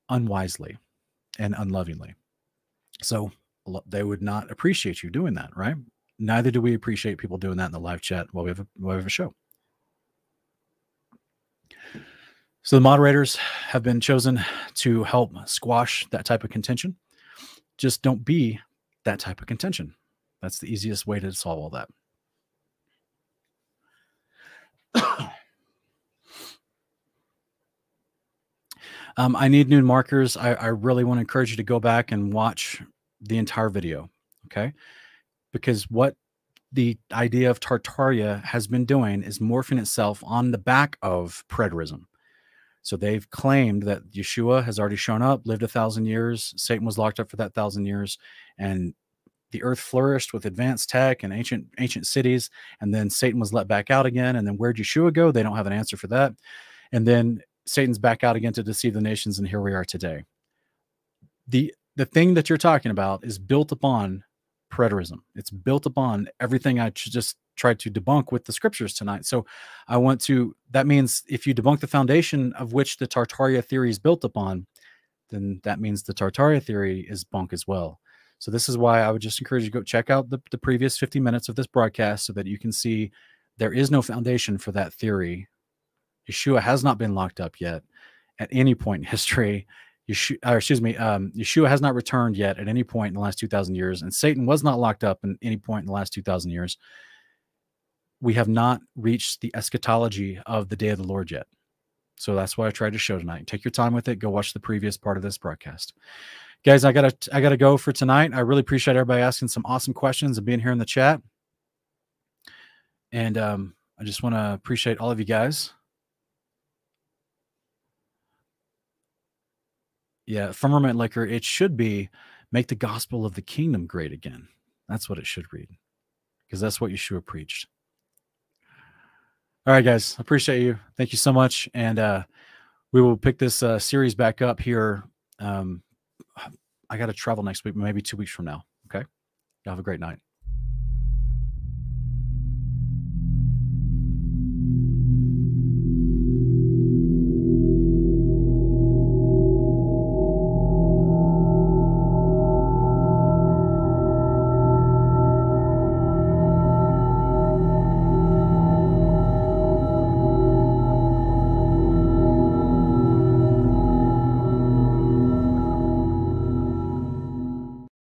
unwisely and unlovingly. So they would not appreciate you doing that, right? Neither do we appreciate people doing that in the live chat while we have a, while we have a show. So the moderators have been chosen to help squash that type of contention. Just don't be that type of contention. That's the easiest way to solve all that. (coughs) um, I need new markers. I, I really want to encourage you to go back and watch the entire video. Okay. Because what the idea of Tartaria has been doing is morphing itself on the back of preterism. So they've claimed that Yeshua has already shown up, lived a thousand years. Satan was locked up for that thousand years, and the earth flourished with advanced tech and ancient ancient cities. And then Satan was let back out again. And then where'd Yeshua go? They don't have an answer for that. And then Satan's back out again to deceive the nations, and here we are today. the The thing that you're talking about is built upon preterism. It's built upon everything I just tried to debunk with the scriptures tonight. So I want to, that means if you debunk the foundation of which the Tartaria theory is built upon, then that means the Tartaria theory is bunk as well. So this is why I would just encourage you to go check out the, the previous 50 minutes of this broadcast so that you can see there is no foundation for that theory. Yeshua has not been locked up yet at any point in (laughs) history. Yeshua, or excuse me, um, Yeshua has not returned yet at any point in the last 2,000 years, and Satan was not locked up in any point in the last 2,000 years. We have not reached the eschatology of the day of the Lord yet. So that's what I tried to show tonight. Take your time with it. Go watch the previous part of this broadcast. Guys, I gotta I gotta go for tonight. I really appreciate everybody asking some awesome questions and being here in the chat. And um, I just want to appreciate all of you guys. Yeah, firmament liquor, it should be make the gospel of the kingdom great again. That's what it should read. Because that's what Yeshua preached. All right, guys. Appreciate you. Thank you so much. And uh we will pick this uh series back up here. Um I gotta travel next week, maybe two weeks from now. Okay. Y'all have a great night.